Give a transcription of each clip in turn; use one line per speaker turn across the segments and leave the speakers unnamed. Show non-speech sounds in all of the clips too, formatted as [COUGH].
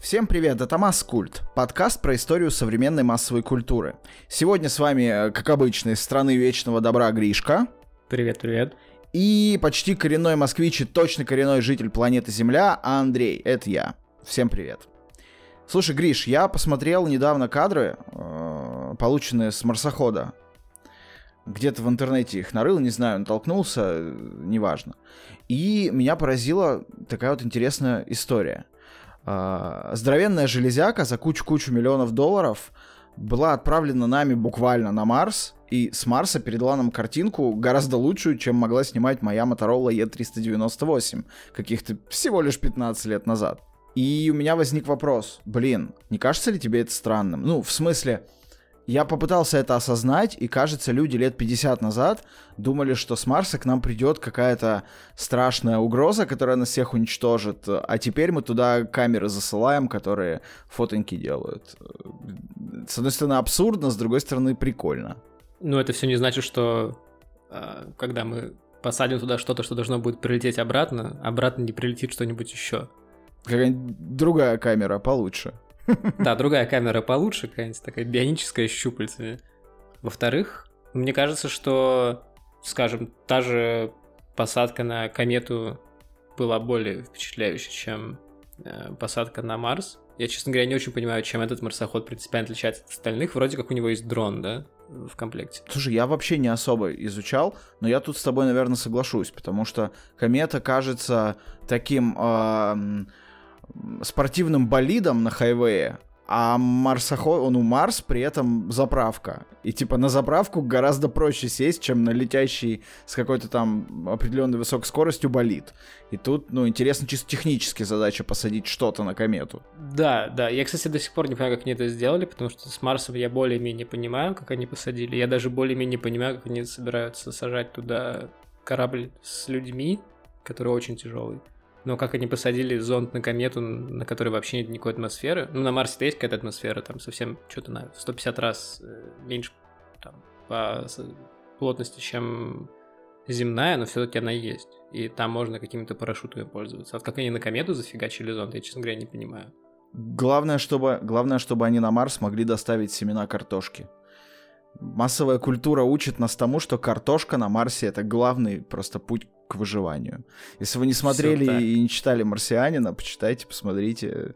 Всем привет, это Маскульт, подкаст про историю современной массовой культуры. Сегодня с вами, э, как обычно, из страны вечного добра Гришка.
Привет, привет.
И почти коренной москвич и точно коренной житель планеты Земля Андрей, это я. Всем привет. Слушай, Гриш, я посмотрел недавно кадры, э, полученные с марсохода. Где-то в интернете их нарыл, не знаю, натолкнулся, э, неважно. И меня поразила такая вот интересная история – э, здоровенная железяка за кучу-кучу миллионов долларов была отправлена нами буквально на Марс, и с Марса передала нам картинку гораздо лучшую, чем могла снимать моя Motorola E398 каких-то всего лишь 15 лет назад. И у меня возник вопрос, блин, не кажется ли тебе это странным? Ну, в смысле, я попытался это осознать, и кажется, люди лет 50 назад думали, что с Марса к нам придет какая-то страшная угроза, которая нас всех уничтожит, а теперь мы туда камеры засылаем, которые фотоньки делают. С одной стороны абсурдно, с другой стороны прикольно.
Ну, это все не значит, что а, когда мы посадим туда что-то, что должно будет прилететь обратно, обратно не прилетит что-нибудь еще.
Какая-нибудь другая камера получше. [LAUGHS]
Да, другая камера получше, какая-нибудь такая бионическая с. Во-вторых, мне кажется, что, скажем, та же посадка на комету была более впечатляющей, чем э, посадка на Марс. Я, честно говоря, не очень понимаю, чем этот марсоход принципиально отличается от остальных. Вроде как у него есть дрон, да, в комплекте.
Слушай, я вообще не особо изучал, но я тут с тобой, наверное, соглашусь, потому что комета кажется таким... Э, спортивным болидом на хайвее, а марсоход, он у Марс, при этом заправка. И типа на заправку гораздо проще сесть, чем на летящий с какой-то там определенной высокой скоростью болид. И тут, ну, интересно чисто технически задача посадить что-то на комету.
Да, да. Я, кстати, до сих пор не понимаю, как они это сделали, потому что с Марсом я более-менее понимаю, как они посадили. Я даже более-менее понимаю, как они собираются сажать туда корабль с людьми, который очень тяжелый. Но как они посадили зонд на комету, на которой вообще нет никакой атмосферы. Ну, на Марсе-то есть какая-то атмосфера, там совсем что-то на 150 раз э, меньше там, по плотности, чем земная, но все-таки она есть. И там можно какими-то парашютами пользоваться. А как они на комету зафигачили зонд, я, честно говоря, не понимаю.
Главное, чтобы, главное, чтобы они на Марс могли доставить семена картошки. Массовая культура учит нас тому, что картошка на Марсе это главный просто путь к выживанию. Если вы не смотрели и не читали «Марсианина», почитайте, посмотрите.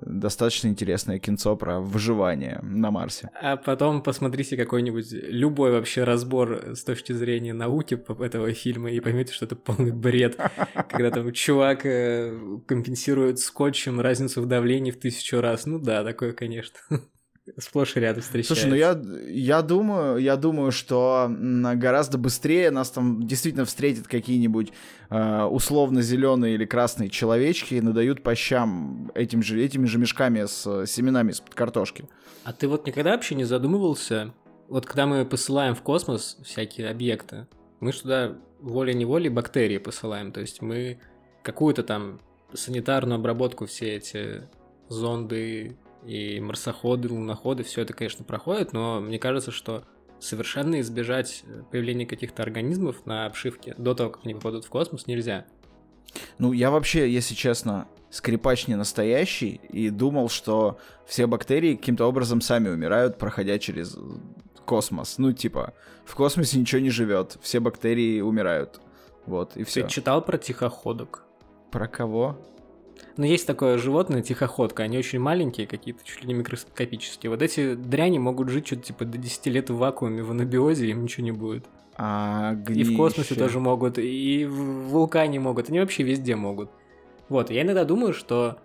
Достаточно интересное кинцо про выживание на Марсе.
А потом посмотрите какой-нибудь любой вообще разбор с точки зрения науки этого фильма и поймете, что это полный бред. [LAUGHS] Когда там чувак э, компенсирует скотчем разницу в давлении в тысячу раз. Ну да, такое, конечно [LAUGHS] сплошь и рядом встречается.
Слушай, ну я, я думаю, я думаю, что гораздо быстрее нас там действительно встретят какие-нибудь э, условно зеленые или красные человечки и надают по щам этим же, этими же мешками с семенами из-под картошки.
А ты вот никогда вообще не задумывался, вот когда мы посылаем в космос всякие объекты, мы же туда волей-неволей бактерии посылаем, то есть мы какую-то там санитарную обработку все эти зонды и марсоходы, луноходы, все это, конечно, проходит, но мне кажется, что совершенно избежать появления каких-то организмов на обшивке до того, как они попадут в космос, нельзя.
Ну, я вообще, если честно, скрипач не настоящий и думал, что все бактерии каким-то образом сами умирают, проходя через космос. Ну, типа, в космосе ничего не живет, все бактерии умирают. Вот, и все.
Ты читал про тихоходок?
Про кого?
Но есть такое животное, тихоходка, они очень маленькие, какие-то чуть ли не микроскопические. Вот эти дряни могут жить что-то типа до 10 лет в вакууме, в анабиозе, им ничего не будет.
А,
и в космосе тоже могут, и в вулкане могут, они вообще везде могут. Вот, я иногда думаю, что...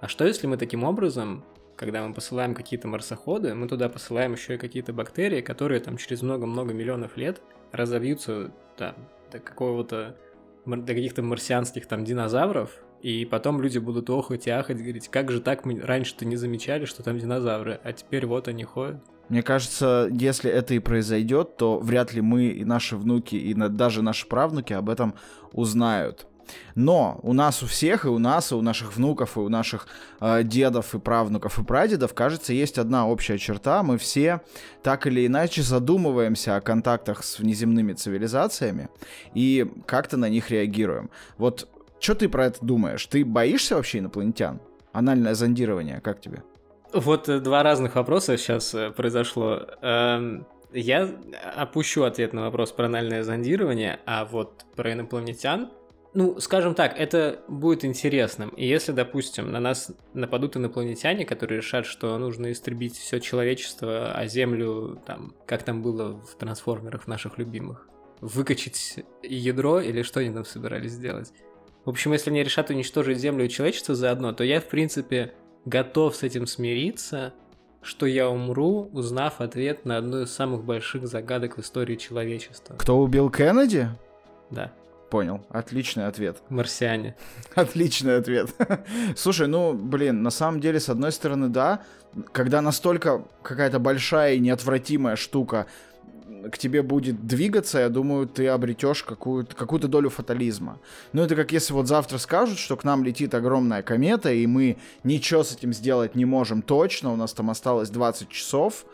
А что если мы таким образом, когда мы посылаем какие-то марсоходы, мы туда посылаем еще и какие-то бактерии, которые там через много-много миллионов лет разовьются там, до какого-то до каких-то марсианских там динозавров, и потом люди будут охать и ахать, говорить, как же так мы раньше-то не замечали, что там динозавры, а теперь вот они ходят.
Мне кажется, если это и произойдет, то вряд ли мы и наши внуки, и даже наши правнуки об этом узнают. Но у нас у всех, и у нас, и у наших внуков, и у наших э, дедов, и правнуков, и прадедов, кажется, есть одна общая черта. Мы все так или иначе задумываемся о контактах с внеземными цивилизациями и как-то на них реагируем. Вот что ты про это думаешь? Ты боишься вообще инопланетян? Анальное зондирование, как тебе?
Вот э, два разных вопроса сейчас э, произошло. Эм, я опущу ответ на вопрос про анальное зондирование, а вот про инопланетян ну, скажем так, это будет интересным. И если, допустим, на нас нападут инопланетяне, которые решат, что нужно истребить все человечество, а Землю, там, как там было в трансформерах наших любимых, выкачать ядро или что они там собирались сделать. В общем, если они решат уничтожить Землю и человечество заодно, то я, в принципе, готов с этим смириться, что я умру, узнав ответ на одну из самых больших загадок в истории человечества.
Кто убил Кеннеди?
Да.
Понял. Отличный ответ.
Марсиане. [LAUGHS]
Отличный ответ. [LAUGHS] Слушай, ну, блин, на самом деле, с одной стороны, да, когда настолько какая-то большая и неотвратимая штука к тебе будет двигаться, я думаю, ты обретешь какую-то какую долю фатализма. Ну, это как если вот завтра скажут, что к нам летит огромная комета, и мы ничего с этим сделать не можем точно, у нас там осталось 20 часов,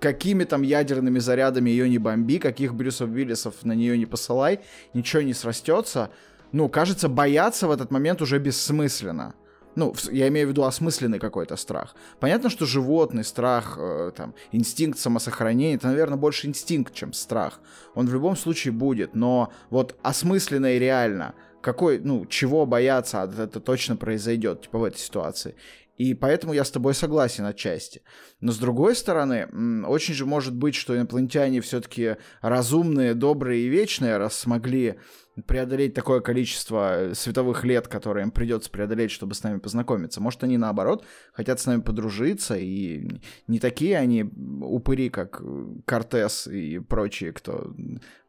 какими там ядерными зарядами ее не бомби, каких Брюсов Уиллисов на нее не посылай, ничего не срастется. Ну, кажется, бояться в этот момент уже бессмысленно. Ну, я имею в виду осмысленный какой-то страх. Понятно, что животный страх, э, там, инстинкт самосохранения, это, наверное, больше инстинкт, чем страх. Он в любом случае будет, но вот осмысленно и реально, какой, ну, чего бояться, а это точно произойдет, типа, в этой ситуации. И поэтому я с тобой согласен отчасти. Но с другой стороны, очень же может быть, что инопланетяне все-таки разумные, добрые и вечные, раз смогли преодолеть такое количество э, световых лет, которые им придется преодолеть, чтобы с нами познакомиться. Может, они наоборот хотят с нами подружиться, и не такие они упыри, как э, Кортес и прочие, кто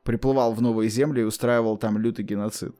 приплывал в новые земли и устраивал там лютый геноцид.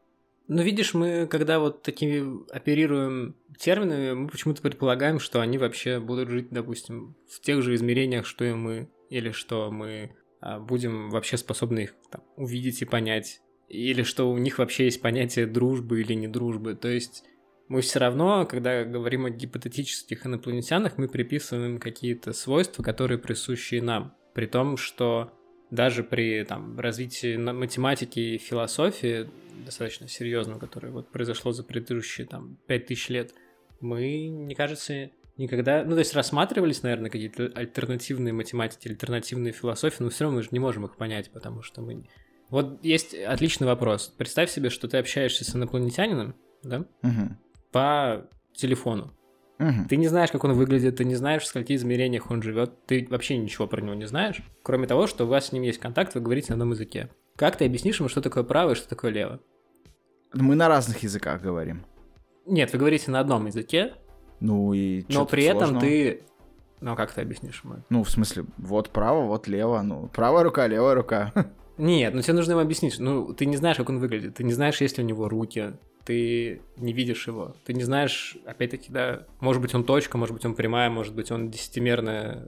Ну, видишь, мы, когда вот такими оперируем терминами, мы почему-то предполагаем, что они вообще будут жить, допустим, в тех же измерениях, что и мы, или что мы а, будем вообще способны их там, увидеть и понять, или что у них вообще есть понятие дружбы или не дружбы. То есть мы все равно, когда говорим о гипотетических инопланетянах, мы приписываем какие-то свойства, которые присущи нам. При том, что даже при там, развитии математики и философии достаточно серьезном, которое вот произошло за предыдущие там 5000 лет, мы, мне кажется, никогда, ну, то есть рассматривались, наверное, какие-то альтернативные математики, альтернативные философии, но все равно мы же не можем их понять, потому что мы... Вот есть отличный вопрос. Представь себе, что ты общаешься с инопланетянином, да,
угу.
по телефону.
Угу.
Ты не знаешь, как он выглядит, ты не знаешь, в скольких измерениях он живет, ты вообще ничего про него не знаешь, кроме того, что у вас с ним есть контакт, вы говорите на одном языке. Как ты объяснишь ему, что такое право и что такое лево?
Мы на разных языках говорим.
Нет, вы говорите на одном языке.
Ну и
Но при этом ты... Ну, как ты объяснишь ему?
Ну, в смысле, вот право, вот лево. Ну, правая рука, левая рука. [LAUGHS]
Нет, ну тебе нужно ему объяснить. Ну, ты не знаешь, как он выглядит. Ты не знаешь, есть ли у него руки. Ты не видишь его. Ты не знаешь, опять-таки, да, может быть, он точка, может быть, он прямая, может быть, он десятимерная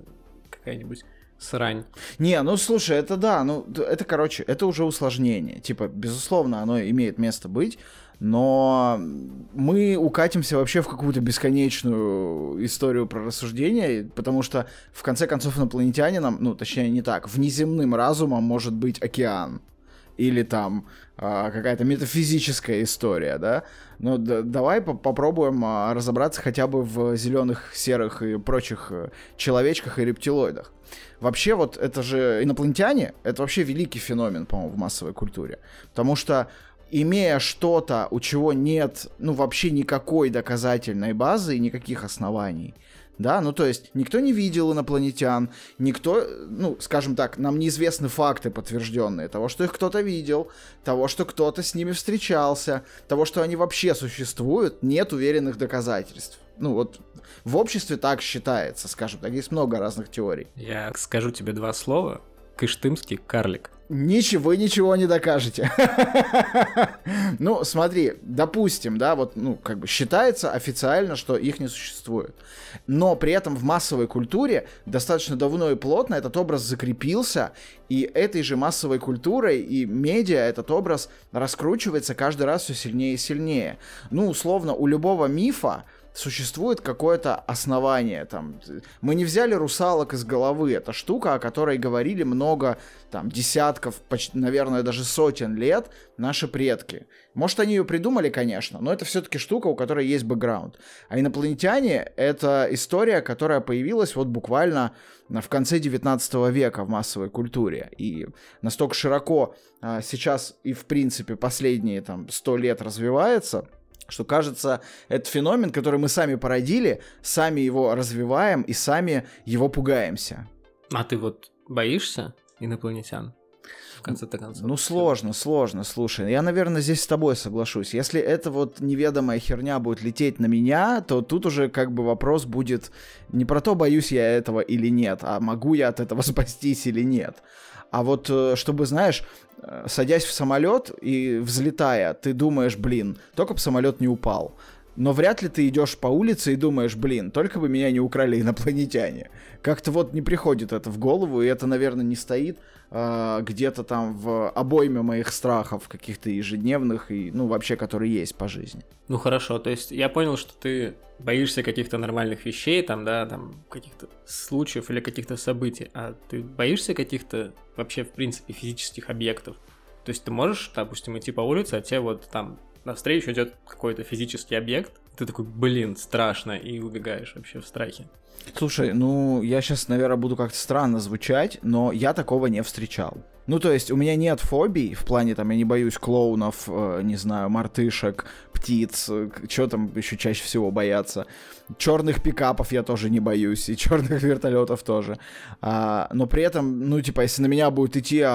какая-нибудь срань.
Не, ну слушай, это да, ну это, короче, это уже усложнение. Типа, безусловно, оно имеет место быть, но мы укатимся вообще в какую-то бесконечную историю про рассуждение, потому что, в конце концов, инопланетянином, ну, точнее, не так, внеземным разумом может быть океан или там а, какая-то метафизическая история, да. Но да, давай по попробуем а, разобраться хотя бы в зеленых, серых и прочих э, человечках и рептилоидах. Вообще вот это же инопланетяне, это вообще великий феномен, по-моему, в массовой культуре. Потому что имея что-то, у чего нет, ну, вообще никакой доказательной базы и никаких оснований, да, ну то есть никто не видел инопланетян, никто, ну, скажем так, нам неизвестны факты подтвержденные того, что их кто-то видел, того, что кто-то с ними встречался, того, что они вообще существуют, нет уверенных доказательств. Ну вот в обществе так считается, скажем так, есть много разных теорий.
Я скажу тебе два слова. Кыштымский карлик.
Ничего, ничего не докажете. [LAUGHS] ну, смотри, допустим, да, вот, ну, как бы считается официально, что их не существует. Но при этом в массовой культуре достаточно давно и плотно этот образ закрепился, и этой же массовой культурой и медиа этот образ раскручивается каждый раз все сильнее и сильнее. Ну, условно, у любого мифа существует какое-то основание. Там. Мы не взяли русалок из головы. Это штука, о которой говорили много, там, десятков, почти, наверное, даже сотен лет наши предки. Может, они ее придумали, конечно, но это все-таки штука, у которой есть бэкграунд. А инопланетяне — это история, которая появилась вот буквально в конце 19 века в массовой культуре. И настолько широко а, сейчас и, в принципе, последние там 100 лет развивается, что кажется, это феномен, который мы сами породили, сами его развиваем и сами его пугаемся.
А ты вот боишься инопланетян? В конце-то концов.
Ну, сложно, сложно, слушай. Я, наверное, здесь с тобой соглашусь. Если эта вот неведомая херня будет лететь на меня, то тут уже как бы вопрос будет не про то, боюсь я этого или нет, а могу я от этого [LAUGHS] спастись или нет. А вот э, чтобы, знаешь, э, садясь в самолет и взлетая, ты думаешь, блин, только бы самолет не упал. Но вряд ли ты идешь по улице и думаешь, блин, только бы меня не украли инопланетяне. Как-то вот не приходит это в голову, и это, наверное, не стоит э, где-то там в обойме моих страхов, каких-то ежедневных и, ну, вообще, которые есть по жизни.
Ну хорошо, то есть я понял, что ты боишься каких-то нормальных вещей, там, да, там, каких-то случаев или каких-то событий, а ты боишься каких-то вообще, в принципе, физических объектов? То есть ты можешь, допустим, идти по улице, а тебе вот там навстречу идет какой-то физический объект, ты такой, блин, страшно, и убегаешь вообще в страхе.
Слушай, ну, я сейчас, наверное, буду как-то странно звучать, но я такого не встречал. Ну, то есть, у меня нет фобий, в плане, там, я не боюсь клоунов, э, не знаю, мартышек, птиц, э, что там еще чаще всего бояться. Черных пикапов я тоже не боюсь, и черных вертолетов тоже. А, но при этом, ну, типа, если на меня будет идти а,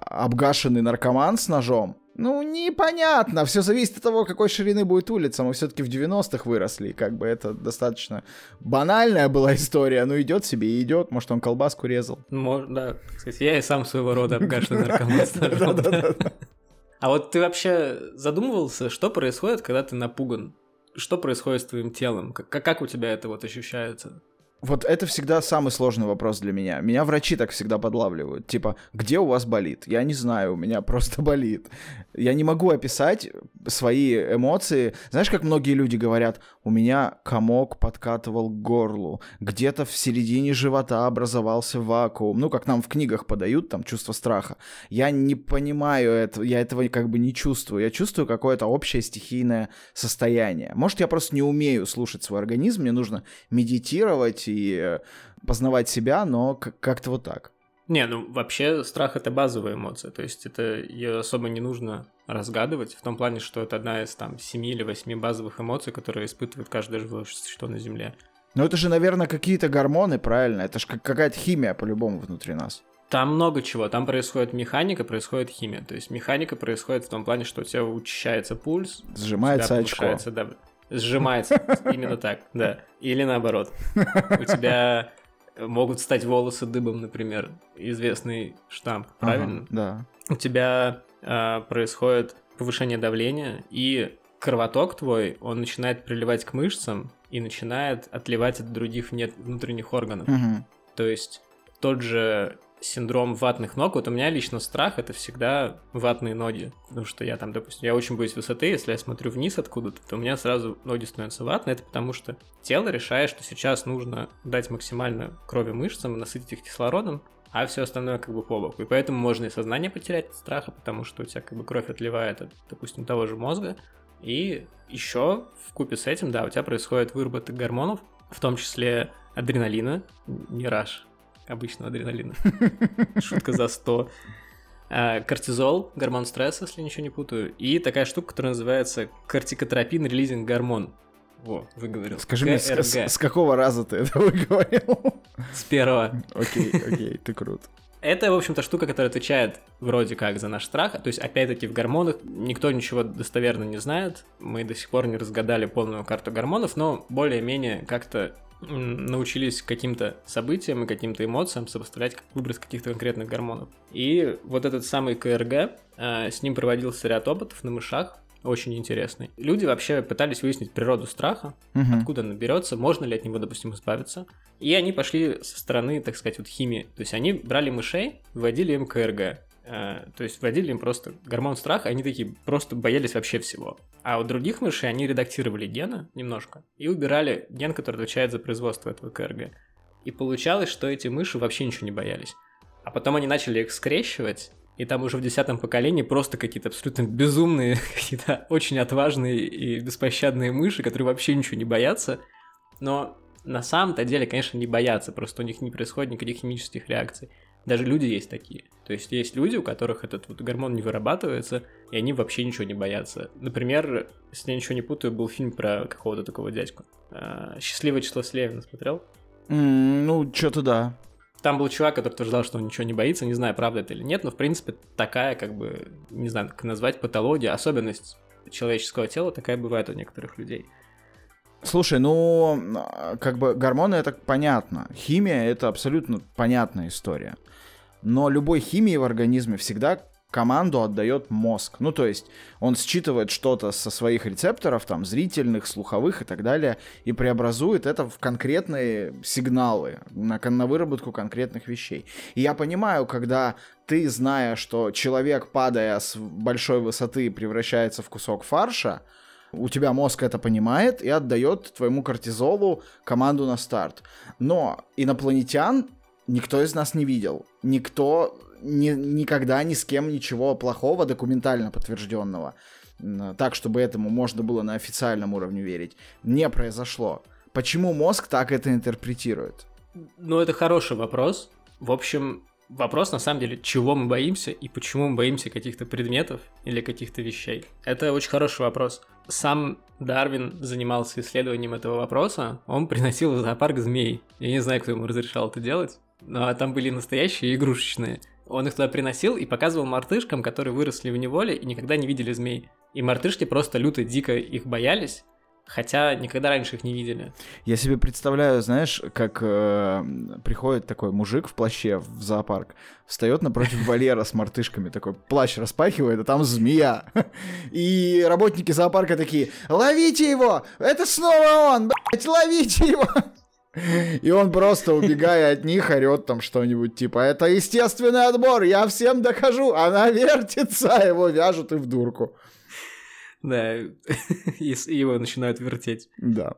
а, обгашенный наркоман с ножом, ну, непонятно. Все зависит от того, какой ширины будет улица. Мы все-таки в 90-х выросли. Как бы это достаточно банальная была история. Ну, идет себе и идет. Может, он колбаску резал.
Может, да. Кстати, я и сам своего рода обгашенный наркоман. [LAUGHS] А вот ты вообще задумывался, что происходит, когда ты напуган? Что происходит с твоим телом? Как, как у тебя это вот ощущается?
Вот это всегда самый сложный вопрос для меня. Меня врачи так всегда подлавливают. Типа, где у вас болит? Я не знаю, у меня просто [LAUGHS] болит. Я не могу описать свои эмоции. Знаешь, как многие люди говорят, у меня комок подкатывал к горлу, где-то в середине живота образовался вакуум. Ну, как нам в книгах подают, там, чувство страха. Я не понимаю этого, я этого как бы не чувствую. Я чувствую какое-то общее стихийное состояние. Может, я просто не умею слушать свой организм, мне нужно медитировать и познавать себя, но как-то вот так.
Не, ну вообще страх это базовая эмоция, то есть это ее особо не нужно разгадывать, в том плане, что это одна из там семи или восьми базовых эмоций, которые испытывает каждое живое существо на Земле.
Ну это же, наверное, какие-то гормоны, правильно? Это же какая-то химия по-любому внутри нас.
Там много чего. Там происходит механика, происходит химия. То есть механика происходит в том плане, что у тебя учащается пульс.
Сжимается очко.
Да, сжимается. Именно так, да. Или наоборот. У тебя могут стать волосы дыбом, например. Известный штамп, правильно?
да.
У тебя э, происходит повышение давления, и кровоток твой, он начинает приливать к мышцам и начинает отливать от других внутренних органов.
Угу.
То есть тот же синдром ватных ног. Вот у меня лично страх это всегда ватные ноги. Потому что я там, допустим, я очень боюсь высоты, если я смотрю вниз откуда-то, то у меня сразу ноги становятся ватные. Это потому что тело решает, что сейчас нужно дать максимально крови мышцам, насытить их кислородом, а все остальное как бы по боку. И поэтому можно и сознание потерять от страха, потому что у тебя как бы кровь отливает от, допустим, того же мозга. И еще в купе с этим, да, у тебя происходит выработка гормонов, в том числе адреналина, раш, обычного адреналина. [LAUGHS] Шутка за 100. А, кортизол, гормон стресса, если ничего не путаю. И такая штука, которая называется кортикотропин релизинг гормон. Во, выговорил.
Скажи мне, с, какого раза ты это [LAUGHS] выговорил?
С первого.
Окей, [LAUGHS] окей, ты крут.
Это, в общем-то, штука, которая отвечает вроде как за наш страх. То есть, опять-таки, в гормонах никто ничего достоверно не знает. Мы до сих пор не разгадали полную карту гормонов, но более-менее как-то научились каким-то событиям и каким-то эмоциям сопоставлять выброс каких-то конкретных гормонов. И вот этот самый КРГ, э, с ним проводился ряд опытов на мышах, очень интересный. Люди вообще пытались выяснить природу страха,
угу.
откуда он берется, можно ли от него, допустим, избавиться. И они пошли со стороны, так сказать, вот химии. То есть они брали мышей, вводили им КРГ. Э, то есть вводили им просто гормон страха, они такие просто боялись вообще всего. А у других мышей они редактировали гены немножко и убирали ген, который отвечает за производство этого КРГ. И получалось, что эти мыши вообще ничего не боялись. А потом они начали их скрещивать, и там уже в десятом поколении просто какие-то абсолютно безумные, [LAUGHS] какие-то очень отважные и беспощадные мыши, которые вообще ничего не боятся. Но на самом-то деле, конечно, не боятся, просто у них не происходит никаких химических реакций. Даже люди есть такие. То есть есть люди, у которых этот вот гормон не вырабатывается, и они вообще ничего не боятся. Например, если я ничего не путаю, был фильм про какого-то такого дядьку. А, «Счастливое число Слевина» смотрел?
Mm, ну, что-то да.
Там был чувак, который утверждал, что он ничего не боится, не знаю, правда это или нет, но, в принципе, такая, как бы, не знаю, как назвать, патология, особенность человеческого тела такая бывает у некоторых людей.
Слушай, ну, как бы гормоны это понятно. Химия это абсолютно понятная история. Но любой химии в организме всегда команду отдает мозг. Ну, то есть он считывает что-то со своих рецепторов, там, зрительных, слуховых и так далее, и преобразует это в конкретные сигналы, на, на выработку конкретных вещей. И я понимаю, когда ты, зная, что человек, падая с большой высоты, превращается в кусок фарша, у тебя мозг это понимает и отдает твоему кортизолу команду на старт. Но инопланетян никто из нас не видел. Никто ни, никогда ни с кем ничего плохого документально подтвержденного, так, чтобы этому можно было на официальном уровне верить, не произошло. Почему мозг так это интерпретирует?
Ну, это хороший вопрос. В общем, вопрос на самом деле, чего мы боимся и почему мы боимся каких-то предметов или каких-то вещей. Это очень хороший вопрос. Сам Дарвин занимался исследованием этого вопроса. Он приносил в зоопарк змей. Я не знаю, кто ему разрешал это делать. Но там были настоящие игрушечные. Он их туда приносил и показывал мартышкам, которые выросли в неволе и никогда не видели змей. И мартышки просто люто дико их боялись, хотя никогда раньше их не видели.
Я себе представляю, знаешь, как э, приходит такой мужик в плаще в зоопарк, встает напротив [LAUGHS] вольера с мартышками, такой плащ распахивает, а там змея. [LAUGHS] И работники зоопарка такие, ловите его, это снова он, блядь, ловите его. [LAUGHS] И он просто, убегая от них, орет там что-нибудь типа «Это естественный отбор, я всем докажу!» Она вертится, его вяжут и в дурку.
Да, [LAUGHS] и его начинают вертеть.
Да.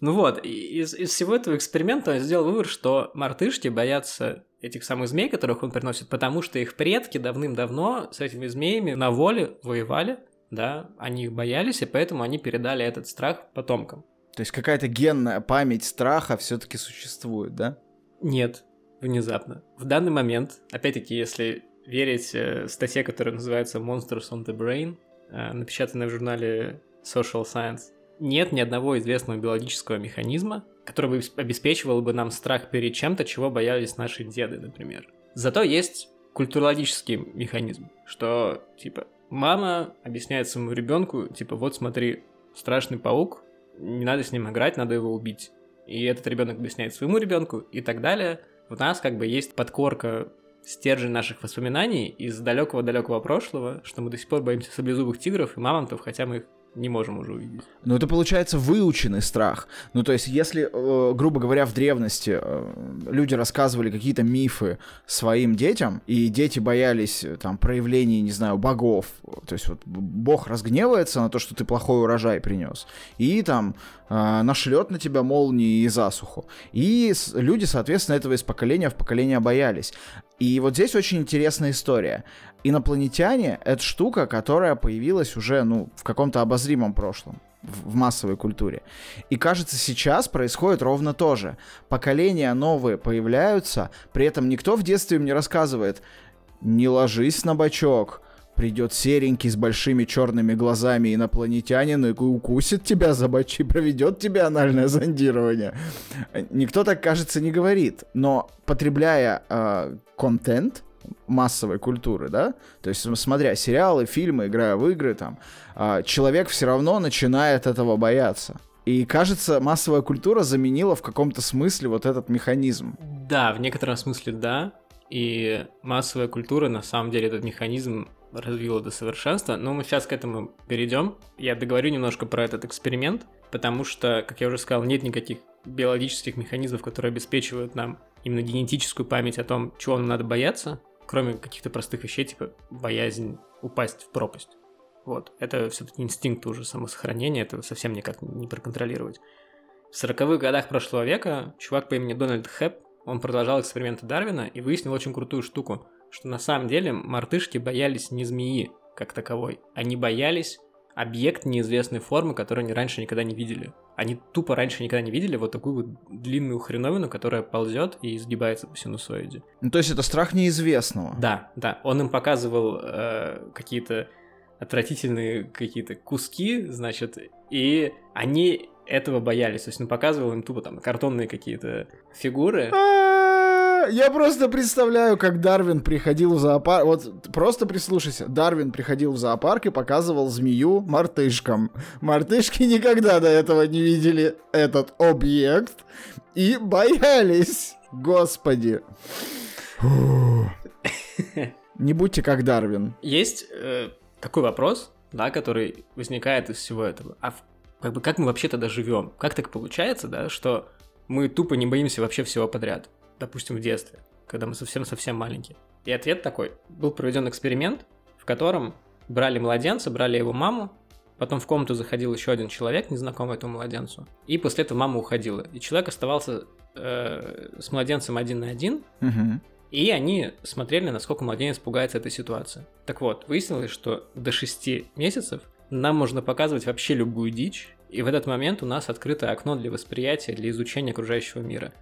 Ну вот, из, из всего этого эксперимента он сделал вывод, что мартышки боятся этих самых змей, которых он приносит, потому что их предки давным-давно с этими змеями на воле воевали, да, они их боялись, и поэтому они передали этот страх потомкам.
То есть какая-то генная память страха все-таки существует, да?
Нет, внезапно. В данный момент, опять-таки, если верить э, статье, которая называется Monsters on the Brain, напечатанная в журнале Social Science, нет ни одного известного биологического механизма, который бы обеспечивал бы нам страх перед чем-то, чего боялись наши деды, например. Зато есть культурологический механизм, что, типа, мама объясняет своему ребенку, типа, вот смотри, страшный паук, не надо с ним играть, надо его убить. И этот ребенок объясняет своему ребенку и так далее. У нас как бы есть подкорка стержень наших воспоминаний из далекого-далекого прошлого, что мы до сих пор боимся саблезубых тигров и мамонтов, хотя мы их не можем уже увидеть.
Ну, это получается выученный страх. Ну, то есть, если, э, грубо говоря, в древности э, люди рассказывали какие-то мифы своим детям, и дети боялись э, там проявлений, не знаю, богов, то есть вот бог разгневается на то, что ты плохой урожай принес, и там э, нашлет на тебя молнии и засуху. И люди, соответственно, этого из поколения в поколение боялись. И вот здесь очень интересная история инопланетяне — это штука, которая появилась уже, ну, в каком-то обозримом прошлом в массовой культуре. И кажется, сейчас происходит ровно то же. Поколения новые появляются, при этом никто в детстве им не рассказывает «не ложись на бочок», придет серенький с большими черными глазами инопланетянин и укусит тебя за бочи, проведет тебе анальное зондирование. Никто так, кажется, не говорит. Но потребляя э, контент, массовой культуры, да, то есть смотря сериалы, фильмы, играя в игры, там, а, человек все равно начинает этого бояться. И кажется, массовая культура заменила в каком-то смысле вот этот механизм.
Да, в некотором смысле да. И массовая культура на самом деле этот механизм развила до совершенства. Но мы сейчас к этому перейдем. Я договорю немножко про этот эксперимент, потому что, как я уже сказал, нет никаких биологических механизмов, которые обеспечивают нам именно генетическую память о том, чего нам надо бояться кроме каких-то простых вещей, типа боязнь упасть в пропасть. Вот. Это все-таки инстинкт уже самосохранения, это совсем никак не проконтролировать. В 40-х годах прошлого века чувак по имени Дональд Хэп, он продолжал эксперименты Дарвина и выяснил очень крутую штуку, что на самом деле мартышки боялись не змеи как таковой, они боялись объект неизвестной формы, который они раньше никогда не видели. Они тупо раньше никогда не видели вот такую вот длинную хреновину, которая ползет и изгибается по синусоиде.
Ну, то есть это страх неизвестного.
Да, да. Он им показывал э, какие-то отвратительные какие-то куски, значит, и они этого боялись. То есть он показывал им тупо там картонные какие-то фигуры.
Я просто представляю, как Дарвин приходил в зоопарк. Вот просто прислушайся. Дарвин приходил в зоопарк и показывал змею мартышкам. Мартышки никогда до этого не видели этот объект и боялись. Господи. [LAUGHS] Не будьте как Дарвин.
Есть э, такой вопрос, да, который возникает из всего этого. А в- как бы как мы вообще тогда живем? Как так получается, да, что мы тупо не боимся вообще всего подряд? Допустим, в детстве, когда мы совсем-совсем маленькие. И ответ такой. Был проведен эксперимент, в котором брали младенца, брали его маму, потом в комнату заходил еще один человек, незнакомый этому младенцу, и после этого мама уходила. И человек оставался э, с младенцем один на один,
Мгм.
и они смотрели, насколько младенец пугается этой ситуации. Так вот, выяснилось, что до 6 месяцев нам можно показывать вообще любую дичь, и в этот момент у нас открыто окно для восприятия, для изучения окружающего мира.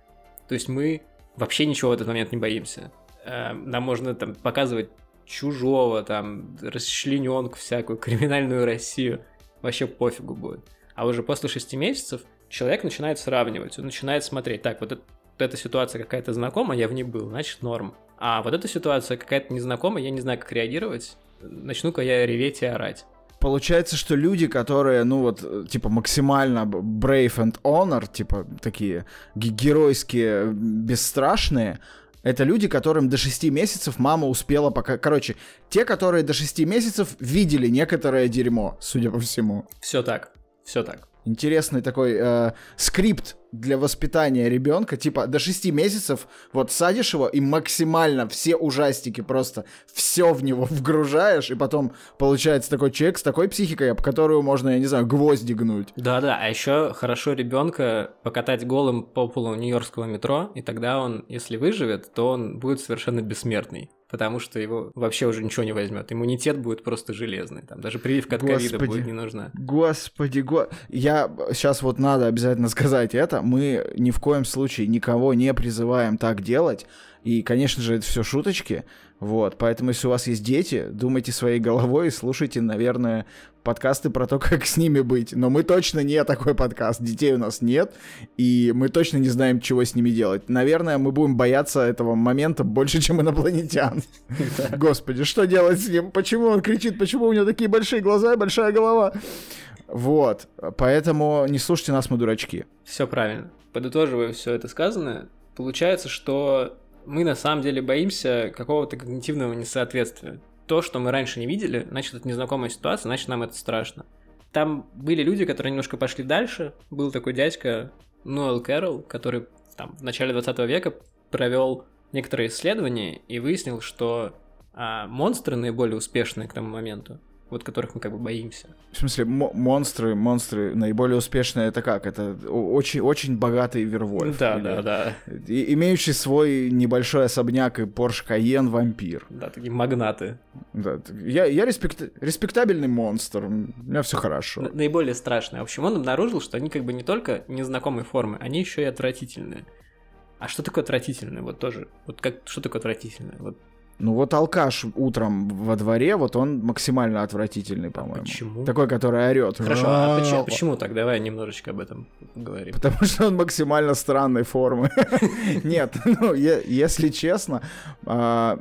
То есть мы вообще ничего в этот момент не боимся. Э, Нам можно там показывать чужого, там, расчлененку всякую, криминальную Россию. Вообще пофигу будет. А уже после 6 месяцев человек начинает сравнивать, он начинает смотреть, так, вот это вот эта ситуация какая-то знакомая, я в ней был, значит норм. А вот эта ситуация какая-то незнакомая, я не знаю, как реагировать. Начну-ка я реветь и орать.
Получается, что люди, которые, ну вот, типа, максимально brave and honor, типа, такие ге- геройские, бесстрашные, это люди, которым до 6 месяцев мама успела пока... Короче, те, которые до 6 месяцев видели некоторое дерьмо, судя по всему.
Все так, все так.
Интересный такой э, скрипт для воспитания ребенка. Типа, до 6 месяцев вот садишь его и максимально все ужастики, просто все в него [LAUGHS] вгружаешь, и потом получается такой человек с такой психикой, об которую можно, я не знаю, гвозди гнуть.
Да-да, а еще хорошо ребенка покатать голым по полу нью-йоркского метро, и тогда он, если выживет, то он будет совершенно бессмертный. Потому что его вообще уже ничего не возьмет. Иммунитет будет просто железный. Там даже прививка от ковида будет не нужна.
Господи, го... я сейчас вот надо обязательно сказать это. Мы ни в коем случае никого не призываем так делать. И, конечно же, это все шуточки. Вот, поэтому, если у вас есть дети, думайте своей головой и слушайте, наверное, подкасты про то, [LAUGHS] как с ними быть. Но мы точно не такой подкаст. Детей у нас нет, и мы точно не знаем, чего с ними делать. Наверное, мы будем бояться этого момента больше, чем инопланетян. [LAUGHS] Господи, что делать с ним? Почему он кричит? Почему у него такие большие глаза и большая голова? Вот, поэтому не слушайте нас, мы дурачки.
Все правильно. Подытоживая все это сказанное, получается, что мы на самом деле боимся какого-то когнитивного несоответствия. То, что мы раньше не видели, значит, это незнакомая ситуация, значит, нам это страшно. Там были люди, которые немножко пошли дальше. Был такой дядька Ноэл Кэрролл, который там, в начале 20 века провел некоторые исследования и выяснил, что а, монстры наиболее успешные к тому моменту, вот которых мы как бы боимся.
В смысле, мо- монстры, монстры наиболее успешные, это как? Это очень, очень богатый Вервольф.
да,
или
да, да.
и- Имеющий свой небольшой особняк и Порш Каен вампир.
Да, такие магнаты.
Да, я, я респект- респектабельный монстр, у меня все хорошо.
На- наиболее страшные. В общем, он обнаружил, что они как бы не только незнакомой формы, они еще и отвратительные. А что такое отвратительное? Вот тоже. Вот как что такое отвратительное? Вот
Ну вот алкаш утром во дворе, вот он максимально отвратительный, по-моему.
почему?
Такой, который орет.
Хорошо, а почему, почему так? Давай немножечко об этом поговорим.
Потому что он максимально странной формы. [LAUGHS] Нет, ну, если честно, а,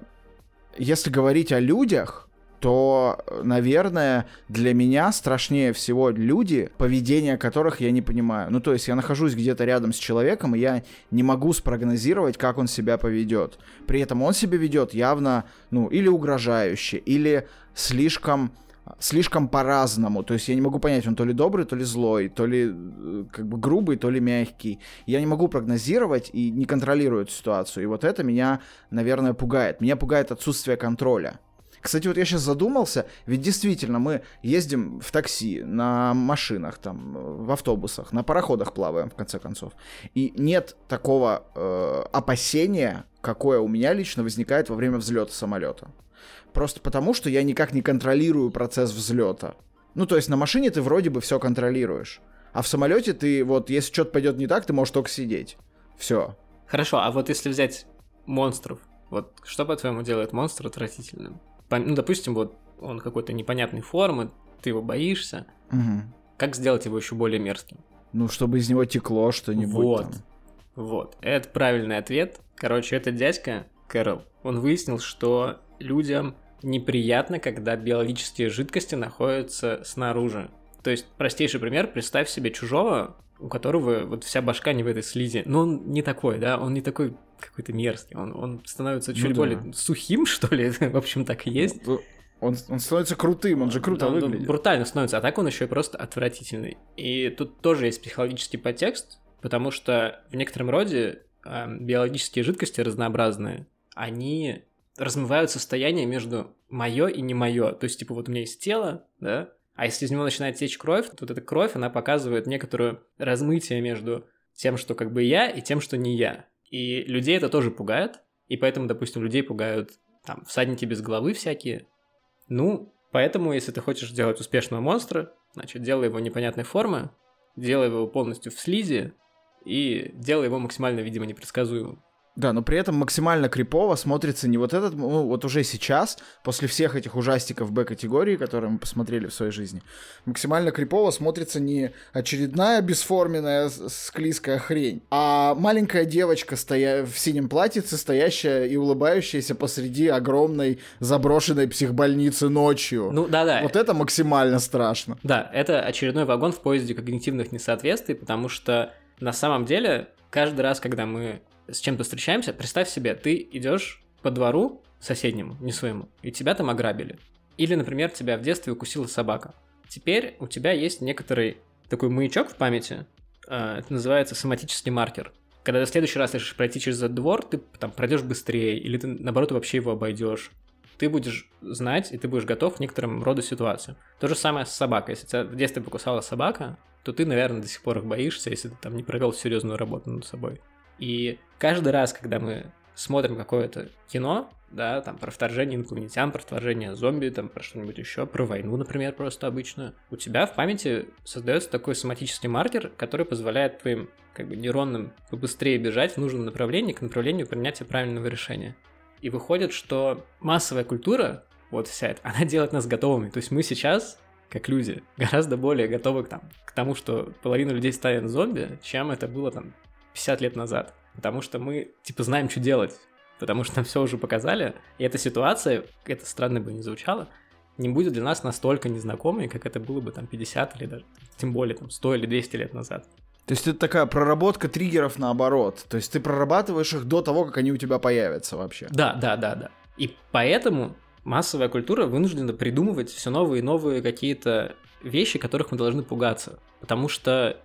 если говорить о людях, то, наверное, для меня страшнее всего люди, поведение которых я не понимаю. Ну, то есть я нахожусь где-то рядом с человеком, и я не могу спрогнозировать, как он себя поведет. При этом он себя ведет явно, ну, или угрожающе, или слишком слишком по-разному. То есть я не могу понять, он то ли добрый, то ли злой, то ли э, как бы грубый, то ли мягкий. Я не могу прогнозировать и не контролирую эту ситуацию. И вот это меня, наверное, пугает. Меня пугает отсутствие контроля. Кстати, вот я сейчас задумался, ведь действительно мы ездим в такси, на машинах, там, в автобусах, на пароходах плаваем, в конце концов. И нет такого э, опасения, какое у меня лично возникает во время взлета самолета. Просто потому, что я никак не контролирую процесс взлета. Ну, то есть на машине ты вроде бы все контролируешь. А в самолете ты вот, если что-то пойдет не так, ты можешь только сидеть. Все.
Хорошо, а вот если взять монстров, вот что, по-твоему, делает монстр отвратительным? Ну, допустим, вот он какой-то непонятной формы, ты его боишься.
Угу.
Как сделать его еще более мерзким?
Ну, чтобы из него текло что-нибудь.
Вот.
Там.
Вот. Это правильный ответ. Короче, этот дядька, Кэрол, он выяснил, что людям неприятно, когда биологические жидкости находятся снаружи. То есть, простейший пример, представь себе чужого, у которого вот вся башка не в этой слизи. Но он не такой, да, он не такой какой-то мерзкий. Он, он становится чуть ну, более да. сухим, [LAUGHS] что ли. в общем, так и есть.
Ну, он, он становится крутым, он же круто
он,
выглядит.
Он брутально становится, а так он еще и просто отвратительный. И тут тоже есть психологический подтекст, потому что в некотором роде э, биологические жидкости разнообразные, они размывают состояние между мое и не мое. То есть, типа, вот у меня есть тело, да, а если из него начинает течь кровь, то вот эта кровь, она показывает некоторое размытие между тем, что как бы я, и тем, что не я. И людей это тоже пугает, и поэтому, допустим, людей пугают там всадники без головы всякие. Ну, поэтому, если ты хочешь сделать успешного монстра, значит, делай его непонятной формы, делай его полностью в слизи, и делай его максимально, видимо, непредсказуемым.
Да, но при этом максимально крипово смотрится не вот этот, ну вот уже сейчас, после всех этих ужастиков Б-категории, которые мы посмотрели в своей жизни, максимально крипово смотрится не очередная бесформенная склизкая хрень, а маленькая девочка стоя в синем платьице, стоящая и улыбающаяся посреди огромной заброшенной психбольницы ночью.
Ну да-да.
Вот это максимально страшно.
Да, это очередной вагон в поезде когнитивных несоответствий, потому что на самом деле каждый раз, когда мы с чем-то встречаемся, представь себе, ты идешь по двору соседнему, не своему, и тебя там ограбили. Или, например, тебя в детстве укусила собака. Теперь у тебя есть некоторый такой маячок в памяти, э, это называется соматический маркер. Когда ты в следующий раз решишь пройти через этот двор, ты там пройдешь быстрее, или ты, наоборот, вообще его обойдешь. Ты будешь знать, и ты будешь готов к некоторым роду ситуациям. То же самое с собакой. Если тебя в детстве покусала собака, то ты, наверное, до сих пор их боишься, если ты там не провел серьезную работу над собой. И каждый раз, когда мы смотрим какое-то кино, да, там про вторжение инопланетян, про вторжение зомби, там про что-нибудь еще, про войну, например, просто обычно, у тебя в памяти создается такой соматический маркер, который позволяет твоим как бы нейронным побыстрее бежать в нужном направлении к направлению принятия правильного решения. И выходит, что массовая культура, вот вся эта, она делает нас готовыми. То есть мы сейчас, как люди, гораздо более готовы к, там, к тому, что половина людей станет зомби, чем это было там 50 лет назад. Потому что мы, типа, знаем, что делать. Потому что нам все уже показали. И эта ситуация, это странно бы не звучало, не будет для нас настолько незнакомой, как это было бы там 50 или даже, тем более там 100 или 200 лет назад.
То есть это такая проработка триггеров наоборот. То есть ты прорабатываешь их до того, как они у тебя появятся вообще.
Да, да, да, да. И поэтому массовая культура вынуждена придумывать все новые и новые какие-то вещи, которых мы должны пугаться. Потому что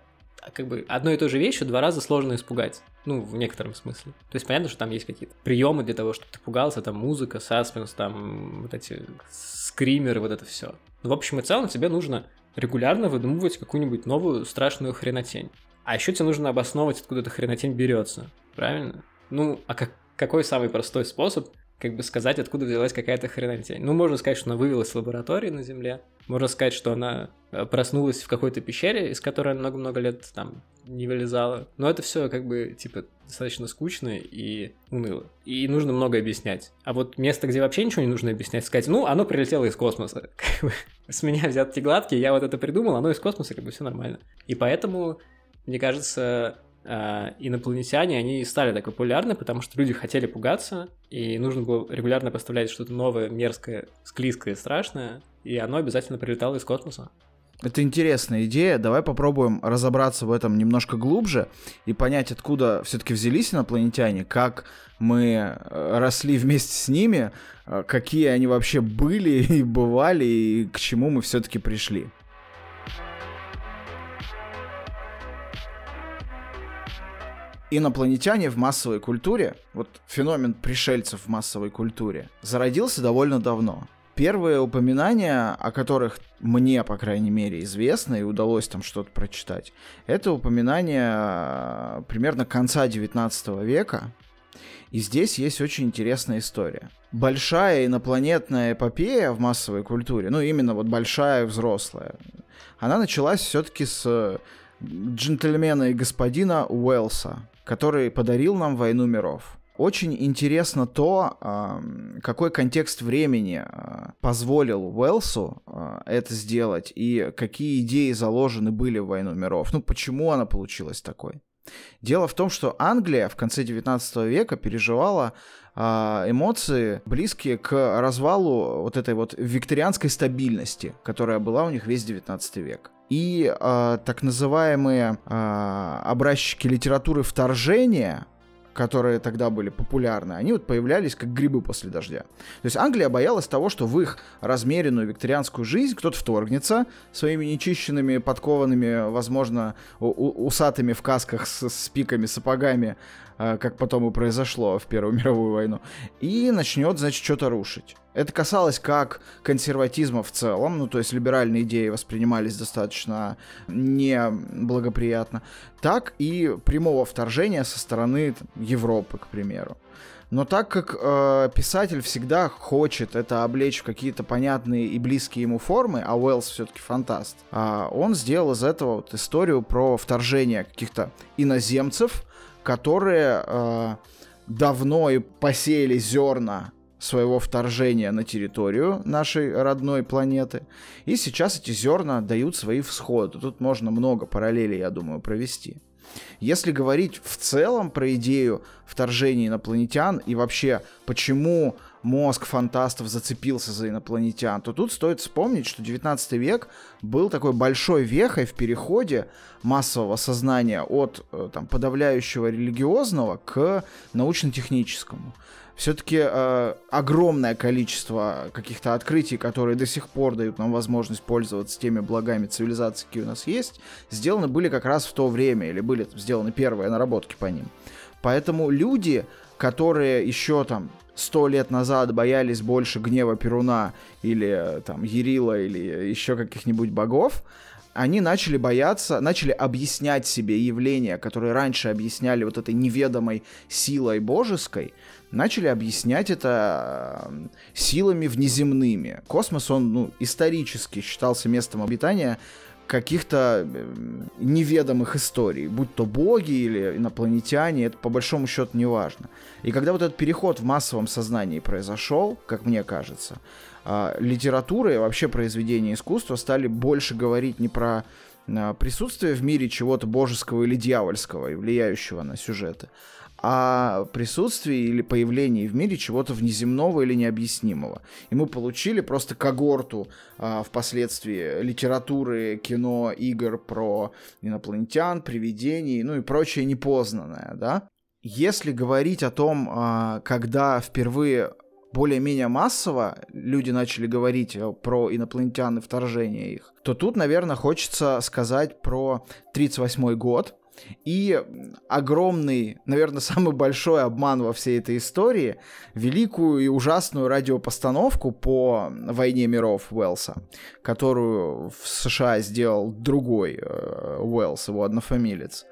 как бы одной и той же вещью два раза сложно испугать. Ну, в некотором смысле. То есть понятно, что там есть какие-то приемы для того, чтобы ты пугался, там музыка, саспенс, там вот эти скримеры, вот это все. Но в общем и целом тебе нужно регулярно выдумывать какую-нибудь новую страшную хренотень. А еще тебе нужно обосновывать, откуда эта хренотень берется. Правильно? Ну, а как, какой самый простой способ как бы сказать, откуда взялась какая-то хренотень. Ну, можно сказать, что она вывелась в лаборатории на Земле. Можно сказать, что она э, проснулась в какой-то пещере, из которой она много-много лет там не вылезала. Но это все как бы, типа, достаточно скучно и уныло. И нужно много объяснять. А вот место, где вообще ничего не нужно объяснять, сказать, ну, оно прилетело из космоса. [LAUGHS] С меня взятки гладкие, я вот это придумал, оно из космоса, как бы все нормально. И поэтому, мне кажется, инопланетяне, они стали так популярны, потому что люди хотели пугаться, и нужно было регулярно поставлять что-то новое, мерзкое, склизкое, страшное, и оно обязательно прилетало из космоса.
Это интересная идея. Давай попробуем разобраться в этом немножко глубже и понять, откуда все-таки взялись инопланетяне, как мы э, росли вместе с ними, э, какие они вообще были и бывали, и к чему мы все-таки пришли. Инопланетяне в массовой культуре, вот феномен пришельцев в массовой культуре, зародился довольно давно. Первые упоминания, о которых мне, по крайней мере, известно и удалось там что-то прочитать, это упоминания э, примерно конца 19 века. И здесь есть очень интересная история. Большая инопланетная эпопея в массовой культуре, ну именно вот большая взрослая, она началась все-таки с джентльмена и господина Уэлса, который подарил нам «Войну миров». Очень интересно то, какой контекст времени а, позволил Уэлсу а, это сделать и какие идеи заложены были в «Войну миров». Ну, почему она получилась такой? Дело в том, что Англия в конце 19 века переживала эмоции, близкие к развалу вот этой вот викторианской стабильности, которая была у них весь 19 век. И э, так называемые э, образчики литературы вторжения, которые тогда были популярны, они вот появлялись как грибы после дождя. То есть Англия боялась того, что в их размеренную викторианскую жизнь кто-то вторгнется своими нечищенными, подкованными, возможно, усатыми в касках с, с пиками, сапогами, как потом и произошло в Первую [LAUGHS] мировую войну, и начнет, значит, что-то рушить. Это касалось как консерватизма в целом, ну то есть либеральные идеи воспринимались достаточно неблагоприятно, так и прямого вторжения со стороны там, Европы, к примеру. Но так как э, писатель всегда хочет это облечь в какие-то понятные и близкие ему формы, а Уэллс все-таки фантаст, э, он сделал из этого вот историю про вторжение каких-то иноземцев, которые э, давно и посеяли зерна своего вторжения на территорию нашей родной планеты. И сейчас эти зерна дают свои всходы. Тут можно много параллелей, я думаю, провести. Если говорить в целом про идею вторжения инопланетян и вообще почему мозг фантастов зацепился за инопланетян, то тут стоит вспомнить, что 19 век был такой большой вехой в переходе массового сознания от э, там, подавляющего религиозного к научно-техническому все-таки э, огромное количество каких-то открытий, которые до сих пор дают нам возможность пользоваться теми благами цивилизации, какие у нас есть, сделаны были как раз в то время, или были сделаны первые наработки по ним. Поэтому люди, которые еще там сто лет назад боялись больше гнева Перуна или там Ерила или еще каких-нибудь богов, они начали бояться, начали объяснять себе явления, которые раньше объясняли вот этой неведомой силой божеской, начали объяснять это э, силами внеземными. Космос, он ну, исторически считался местом обитания каких-то э, неведомых историй, будь то боги или инопланетяне, это по большому счету не важно. И когда вот этот переход в массовом сознании произошел, как мне кажется, э, литература и вообще произведения искусства стали больше говорить не про присутствие в мире чего-то божеского или дьявольского влияющего на сюжеты, о присутствии или появлении в мире чего-то внеземного или необъяснимого. И мы получили просто когорту а, впоследствии литературы, кино, игр про инопланетян, привидений, ну и прочее непознанное, да. Если говорить о том, а, когда впервые более-менее массово люди начали говорить про инопланетян и вторжение их, то тут, наверное, хочется сказать про 1938 год, и огромный, наверное, [LAUGHS] самый большой обман во всей этой истории — великую и ужасную радиопостановку по «Войне миров» Уэллса, которую в США сделал другой э, Уэллс, его однофамилец.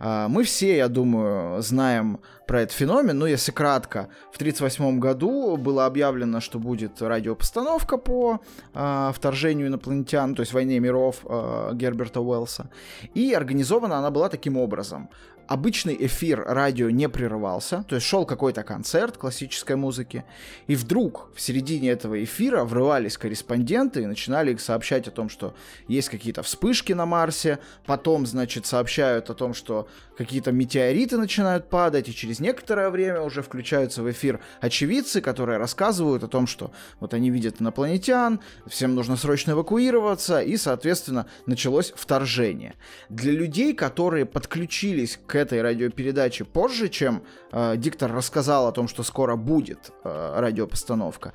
Мы все, я думаю, знаем про этот феномен, но если кратко, в 1938 году было объявлено, что будет радиопостановка по э, вторжению инопланетян, то есть войне миров э, Герберта Уэллса, и организована она была таким образом. Обычный эфир радио не прерывался, то есть шел какой-то концерт классической музыки, и вдруг в середине этого эфира врывались корреспонденты и начинали сообщать о том, что есть какие-то вспышки на Марсе, потом, значит, сообщают о том, что какие-то метеориты начинают падать, и через некоторое время уже включаются в эфир очевидцы, которые рассказывают о том, что вот они видят инопланетян, всем нужно срочно эвакуироваться, и, соответственно, началось вторжение. Для людей, которые подключились к этой радиопередаче позже, чем э, диктор рассказал о том, что скоро будет э, радиопостановка,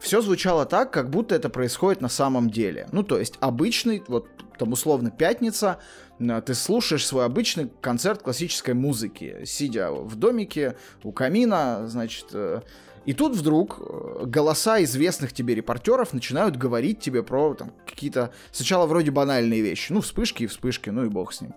все звучало так, как будто это происходит на самом деле. Ну, то есть обычный, вот там условно пятница, э, ты слушаешь свой обычный концерт классической музыки, сидя в домике у камина, значит, э, и тут вдруг э, голоса известных тебе репортеров начинают говорить тебе про какие-то сначала вроде банальные вещи, ну вспышки и вспышки, ну и бог с ним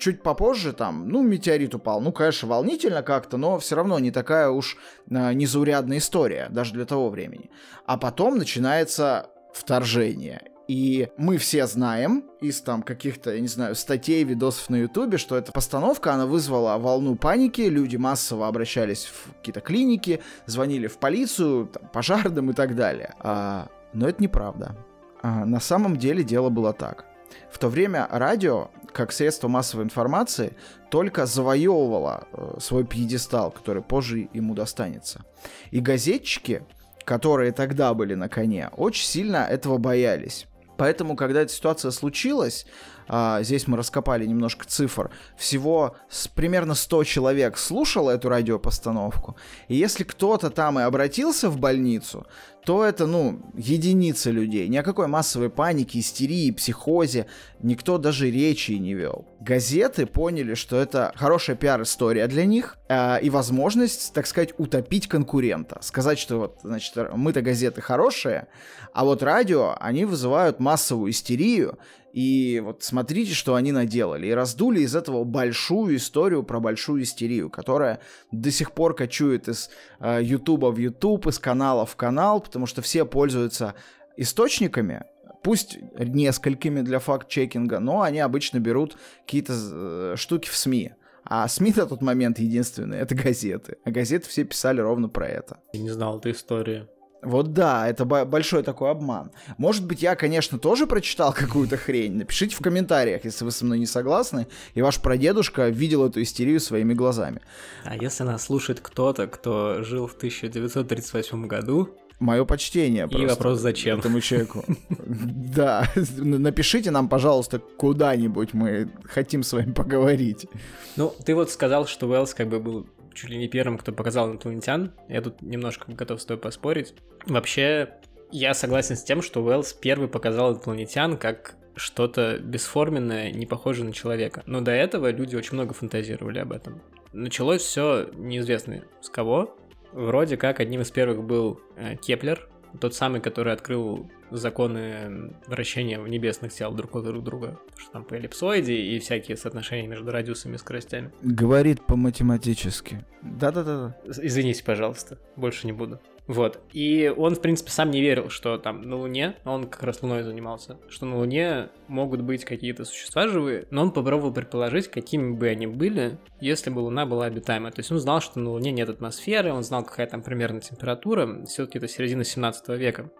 чуть попозже там, ну, метеорит упал. Ну, конечно, волнительно как-то, но все равно не такая уж э, незаурядная история, даже для того времени. А потом начинается вторжение. И мы все знаем из там каких-то, я не знаю, статей, видосов на ютубе, что эта постановка, она вызвала волну паники, люди массово обращались в какие-то клиники, звонили в полицию, там, пожарным и так далее. А, но это неправда. А, на самом деле дело было так. В то время радио, как средство массовой информации, только завоевывало э, свой пьедестал, который позже ему достанется. И газетчики, которые тогда были на коне, очень сильно этого боялись. Поэтому, когда эта ситуация случилась, а, здесь мы раскопали немножко цифр, всего примерно 100 человек слушало эту радиопостановку, и если кто-то там и обратился в больницу, то это, ну, единицы людей. Ни о какой массовой панике, истерии, психозе никто даже речи не вел. Газеты поняли, что это хорошая пиар-история для них э, и возможность, так сказать, утопить конкурента. Сказать, что вот, значит, мы-то газеты хорошие, а вот радио, они вызывают массовую истерию, и вот смотрите, что они наделали. И раздули из этого большую историю про большую истерию, которая до сих пор кочует из э, Ютуба в Ютуб, из канала в канал, потому что все пользуются источниками, пусть несколькими для факт-чекинга, но они обычно берут какие-то э, штуки в СМИ. А СМИ на тот момент единственные — это газеты. А газеты все писали ровно про это.
Я не знал эту историю.
Вот да, это большой такой обман. Может быть, я, конечно, тоже прочитал какую-то хрень. Напишите в комментариях, если вы со мной не согласны, и ваш прадедушка видел эту истерию своими глазами.
А если нас слушает кто-то, кто жил в 1938 году,
Мое почтение.
И вопрос зачем?
Этому человеку. [LAUGHS] Да, [LAUGHS] напишите нам, пожалуйста, куда-нибудь, мы хотим с вами поговорить.
Ну, ты вот сказал, что Уэллс как бы был чуть ли не первым, кто показал инопланетян. Я тут немножко готов с тобой поспорить. Вообще, я согласен с тем, что Уэллс первый показал инопланетян как что-то бесформенное, не похожее на человека. Но до этого люди очень много фантазировали об этом. Началось все неизвестно с кого. Вроде как одним из первых был э, Кеплер, тот самый, который открыл законы вращения в небесных тел друг от друг друга. Что там по эллипсоиде и всякие соотношения между радиусами и скоростями.
Говорит по-математически. Да-да-да.
Извините, пожалуйста, больше не буду. Вот. И он, в принципе, сам не верил, что там на Луне, он как раз Луной занимался, что на Луне могут быть какие-то существа живые, но он попробовал предположить, какими бы они были, если бы Луна была обитаемая. То есть он знал, что на Луне нет атмосферы, он знал, какая там примерно температура, все-таки это середина 17 века.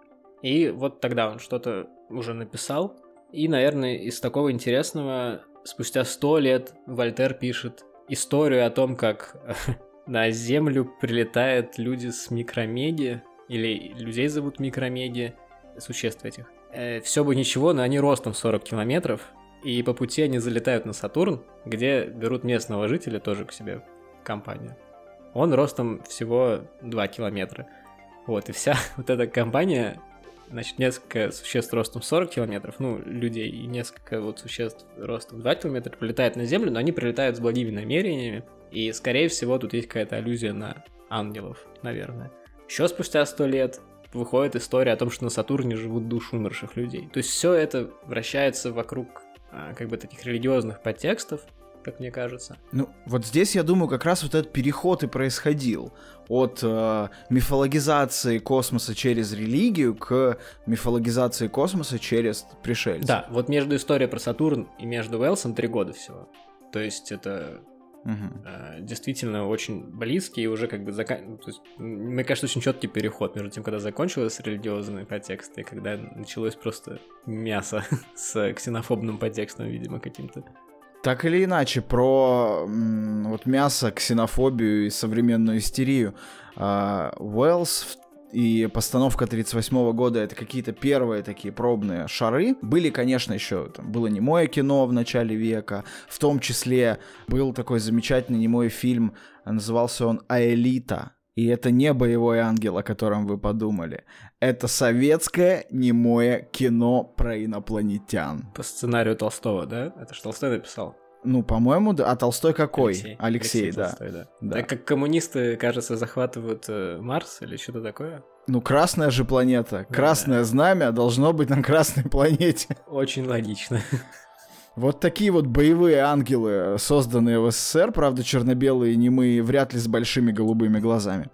И вот тогда он что-то уже написал. И, наверное, из такого интересного, спустя сто лет Вольтер пишет историю о том, как [LAUGHS] на Землю прилетают люди с микромеди, или людей зовут микромеди, существ этих. Э, все бы ничего, но они ростом 40 километров, и по пути они залетают на Сатурн, где берут местного жителя тоже к себе в компанию. Он ростом всего 2 километра. Вот, и вся [LAUGHS] вот эта компания, значит, несколько существ ростом 40 километров, ну, людей, и несколько вот существ ростом 2 километра прилетают на Землю, но они прилетают с благими намерениями, и, скорее всего, тут есть какая-то аллюзия на ангелов, наверное. Еще спустя сто лет выходит история о том, что на Сатурне живут души умерших людей. То есть все это вращается вокруг а, как бы таких религиозных подтекстов, как мне кажется.
Ну, вот здесь, я думаю, как раз вот этот переход и происходил от э, мифологизации космоса через религию к мифологизации космоса через пришельцев.
Да, вот между историей про Сатурн и между Уэлсом три года всего. То есть это угу. действительно очень близкий и уже как бы закан... То есть, мне кажется, очень четкий переход между тем, когда закончилось религиозный подтекст и когда началось просто мясо [LAUGHS] с ксенофобным подтекстом, видимо, каким-то.
Так или иначе, про вот мясо, ксенофобию и современную истерию. Уэллс и постановка 38 года это какие-то первые такие пробные шары. Были, конечно, еще там было немое кино в начале века, в том числе был такой замечательный немой фильм, назывался он «Аэлита», и это не боевой ангел, о котором вы подумали. Это советское немое кино про инопланетян.
По сценарию Толстого, да? Это же Толстой написал.
Ну, по-моему, да. А Толстой какой? Алексей,
Алексей, Алексей да. Толстой, да. да. Так как коммунисты, кажется, захватывают э, Марс или что-то такое.
Ну, красная же планета. Красное да. знамя должно быть на красной планете.
Очень логично.
Вот такие вот боевые ангелы, созданные в СССР, правда, черно-белые, немые, вряд ли с большими голубыми глазами.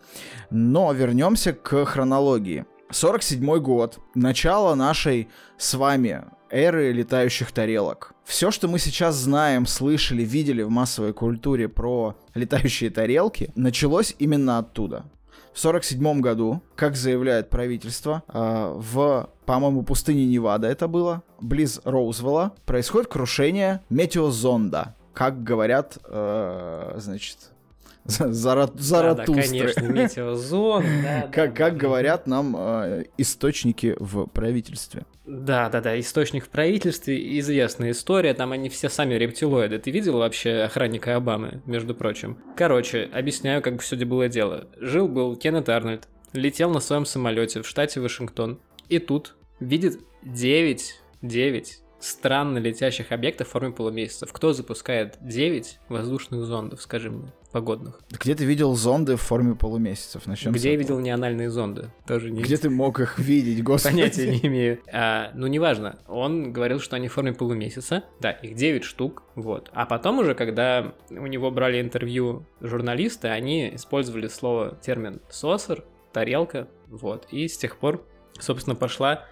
Но вернемся к хронологии. 47 год, начало нашей с вами эры летающих тарелок. Все, что мы сейчас знаем, слышали, видели в массовой культуре про летающие тарелки, началось именно оттуда. В 1947 году, как заявляет правительство, э, в, по-моему, пустыне Невада это было, близ Роузвелла, происходит крушение метеозонда. Как говорят, э, значит, [LAUGHS] Зара... Заратустры. [LAUGHS] Да, да,
конечно, метеозон. Да,
как, да, как да. говорят нам э, источники в правительстве.
Да, да, да, источник в правительстве, известная история, там они все сами рептилоиды. Ты видел вообще охранника Обамы, между прочим? Короче, объясняю, как все было дело. Жил-был Кеннет Арнольд, летел на своем самолете в штате Вашингтон, и тут видит 9, 9 странно летящих объектов в форме полумесяцев. Кто запускает 9 воздушных зондов, скажи мне, погодных?
Где ты видел зонды в форме полумесяцев?
Начнем Где я видел неанальные зонды? Тоже не...
Где ты мог их видеть, [LAUGHS] господи?
Понятия не имею. А, ну, неважно. Он говорил, что они в форме полумесяца. Да, их 9 штук. Вот. А потом уже, когда у него брали интервью журналисты, они использовали слово, термин «сосер», «тарелка». Вот. И с тех пор, собственно, пошла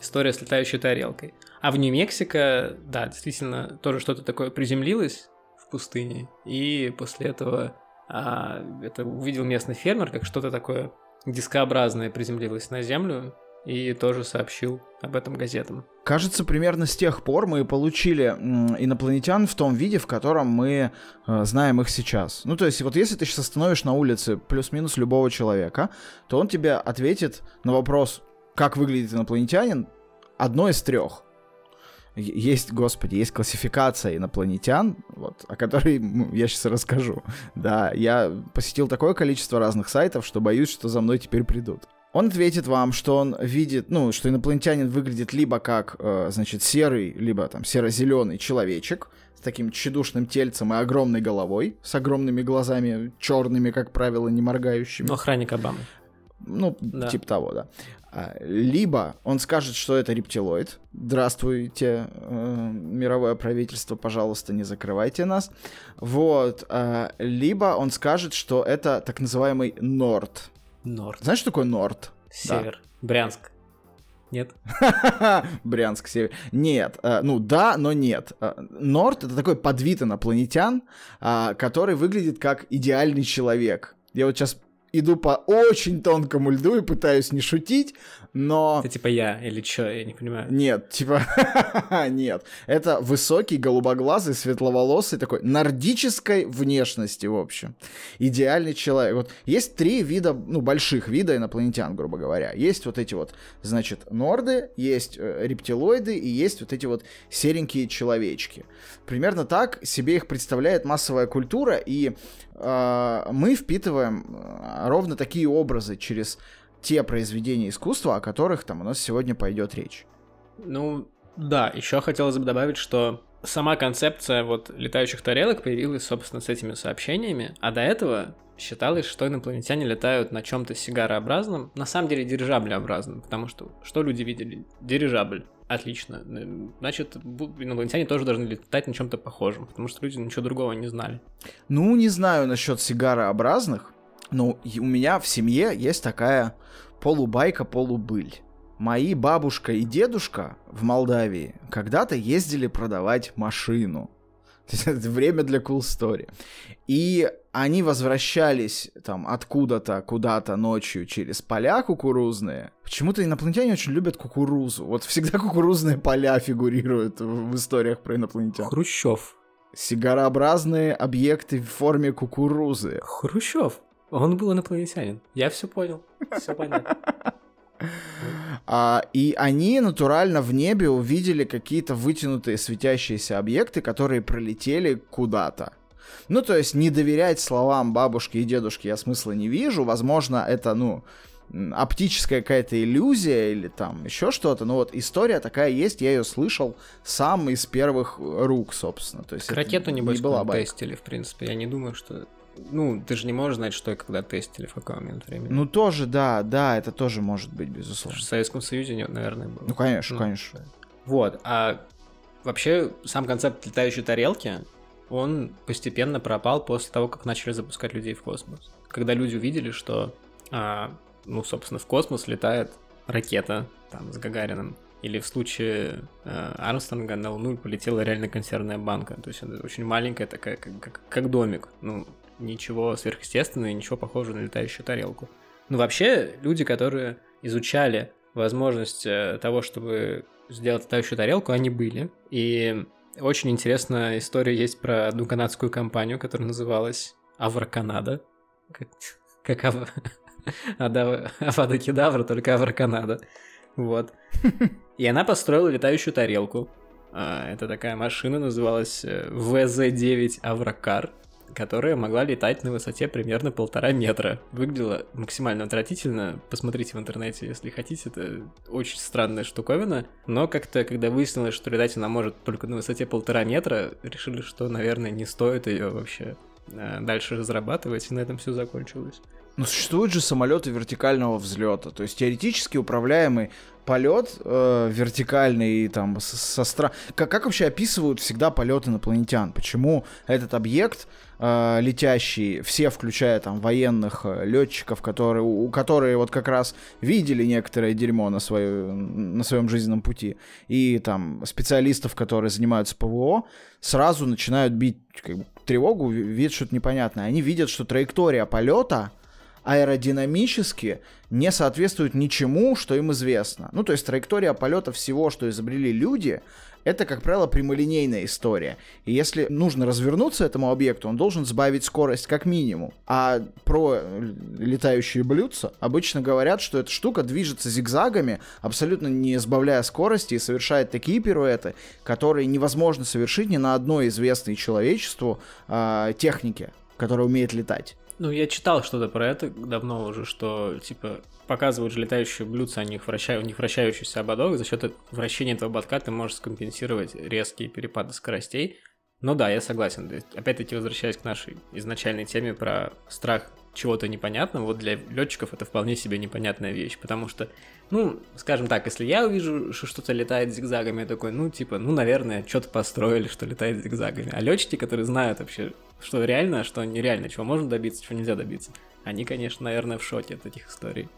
история с летающей тарелкой. А в Нью-Мексико, да, действительно, тоже что-то такое приземлилось в пустыне, и после этого а, это увидел местный фермер, как что-то такое дискообразное приземлилось на землю, и тоже сообщил об этом газетам.
Кажется, примерно с тех пор мы получили инопланетян в том виде, в котором мы э, знаем их сейчас. Ну, то есть, вот если ты сейчас остановишь на улице плюс-минус любого человека, то он тебе ответит на вопрос, как выглядит инопланетянин, одно из трех есть, господи, есть классификация инопланетян, вот, о которой я сейчас расскажу. Да, я посетил такое количество разных сайтов, что боюсь, что за мной теперь придут. Он ответит вам, что он видит, ну, что инопланетянин выглядит либо как, э, значит, серый, либо там серо-зеленый человечек с таким тщедушным тельцем и огромной головой, с огромными глазами, черными, как правило, не моргающими.
Ну, охранник Обамы.
Ну, да. типа того, да. А, либо он скажет, что это рептилоид. Здравствуйте, э, мировое правительство, пожалуйста, не закрывайте нас. Вот. Э, либо он скажет, что это так называемый Норд.
Норд.
Знаешь, что такое Норд?
Север. Да. Брянск. Нет? [LAUGHS]
Брянск, север. Нет. Э, ну да, но нет. Э, Норд это такой подвид инопланетян, э, который выглядит как идеальный человек. Я вот сейчас иду по очень тонкому льду и пытаюсь не шутить, но...
Это типа я или что, я не понимаю.
Нет, типа... [LAUGHS] Нет. Это высокий, голубоглазый, светловолосый, такой нордической внешности, в общем. Идеальный человек. Вот есть три вида, ну, больших вида инопланетян, грубо говоря. Есть вот эти вот, значит, норды, есть э, рептилоиды и есть вот эти вот серенькие человечки. Примерно так себе их представляет массовая культура, и мы впитываем э, ровно такие образы через те произведения искусства, о которых там у нас сегодня пойдет речь.
Ну, да, еще хотелось бы добавить, что сама концепция вот летающих тарелок появилась, собственно, с этими сообщениями, а до этого считалось, что инопланетяне летают на чем-то сигарообразном, на самом деле дирижаблеобразном, потому что что люди видели? Дирижабль. Отлично. Значит, инопланетяне тоже должны летать на чем-то похожем, потому что люди ничего другого не знали.
Ну, не знаю насчет сигарообразных, но у меня в семье есть такая полубайка-полубыль. Мои бабушка и дедушка в Молдавии когда-то ездили продавать машину. [LAUGHS] Время для cool story. И они возвращались там откуда-то, куда-то ночью через поля кукурузные. Почему-то инопланетяне очень любят кукурузу. Вот всегда кукурузные поля фигурируют в историях про инопланетян.
Хрущев.
Сигарообразные объекты в форме кукурузы.
Хрущев. Он был инопланетянин. Я все понял. Все понятно.
А, и они натурально в небе увидели какие-то вытянутые светящиеся объекты, которые пролетели куда-то. Ну, то есть не доверять словам бабушки и дедушки я смысла не вижу. Возможно, это, ну, оптическая какая-то иллюзия или там еще что-то. Но вот история такая есть, я ее слышал сам из первых рук, собственно. То есть
ракету, небось, не была тестили, в принципе. Я не думаю, что ну, ты же не можешь знать, что и когда тестили, в какой момент времени.
Ну, тоже, да, да, это тоже может быть, безусловно.
В Советском Союзе, наверное, было.
Ну, конечно, ну, конечно.
Вот, а вообще сам концепт летающей тарелки, он постепенно пропал после того, как начали запускать людей в космос. Когда люди увидели, что, а, ну, собственно, в космос летает ракета, там, с Гагарином, или в случае э, Армстронга на Луну полетела реально консервная банка. То есть это очень маленькая такая, как, как, как домик. Ну, ничего сверхъестественного и ничего похожего на летающую тарелку. Ну, вообще, люди, которые изучали возможность э, того, чтобы сделать летающую тарелку, они были. И очень интересная история есть про одну канадскую компанию, которая называлась Авроканада. Как, как ав... [LAUGHS] Кедавра, только Авроканада. Вот. И она построила летающую тарелку. А, это такая машина, называлась э, ВЗ-9 Аврокар которая могла летать на высоте примерно полтора метра. Выглядела максимально отвратительно. Посмотрите в интернете, если хотите. Это очень странная штуковина. Но как-то, когда выяснилось, что летать она может только на высоте полтора метра, решили, что, наверное, не стоит ее вообще э, дальше разрабатывать, и на этом все закончилось.
Но существуют же самолеты вертикального взлета, то есть теоретически управляемый полет э, вертикальный там со стра... Как, как вообще описывают всегда полет инопланетян? Почему этот объект э, летящий, все, включая там военных э, летчиков, которые, у, которые вот как раз видели некоторое дерьмо на, свою, на своем жизненном пути, и там специалистов, которые занимаются ПВО, сразу начинают бить как тревогу, видят что-то непонятное. Они видят, что траектория полета аэродинамически не соответствует ничему, что им известно. Ну, то есть траектория полета всего, что изобрели люди, это, как правило, прямолинейная история. И если нужно развернуться этому объекту, он должен сбавить скорость как минимум. А про летающие блюдца обычно говорят, что эта штука движется зигзагами, абсолютно не сбавляя скорости и совершает такие пируэты, которые невозможно совершить ни на одной известной человечеству э, технике, которая умеет летать.
Ну, я читал что-то про это давно уже, что, типа, показывают же летающие блюдца, у них, вращаю, у них вращающийся ободок, за счет вращения этого ободка ты можешь скомпенсировать резкие перепады скоростей. Ну да, я согласен. Опять-таки, возвращаясь к нашей изначальной теме про страх чего-то непонятного, вот для летчиков это вполне себе непонятная вещь, потому что, ну, скажем так, если я увижу, что что-то летает зигзагами, я такой, ну, типа, ну, наверное, что-то построили, что летает зигзагами. А летчики, которые знают вообще, что реально, а что нереально, чего можно добиться, чего нельзя добиться, они, конечно, наверное, в шоке от этих историй.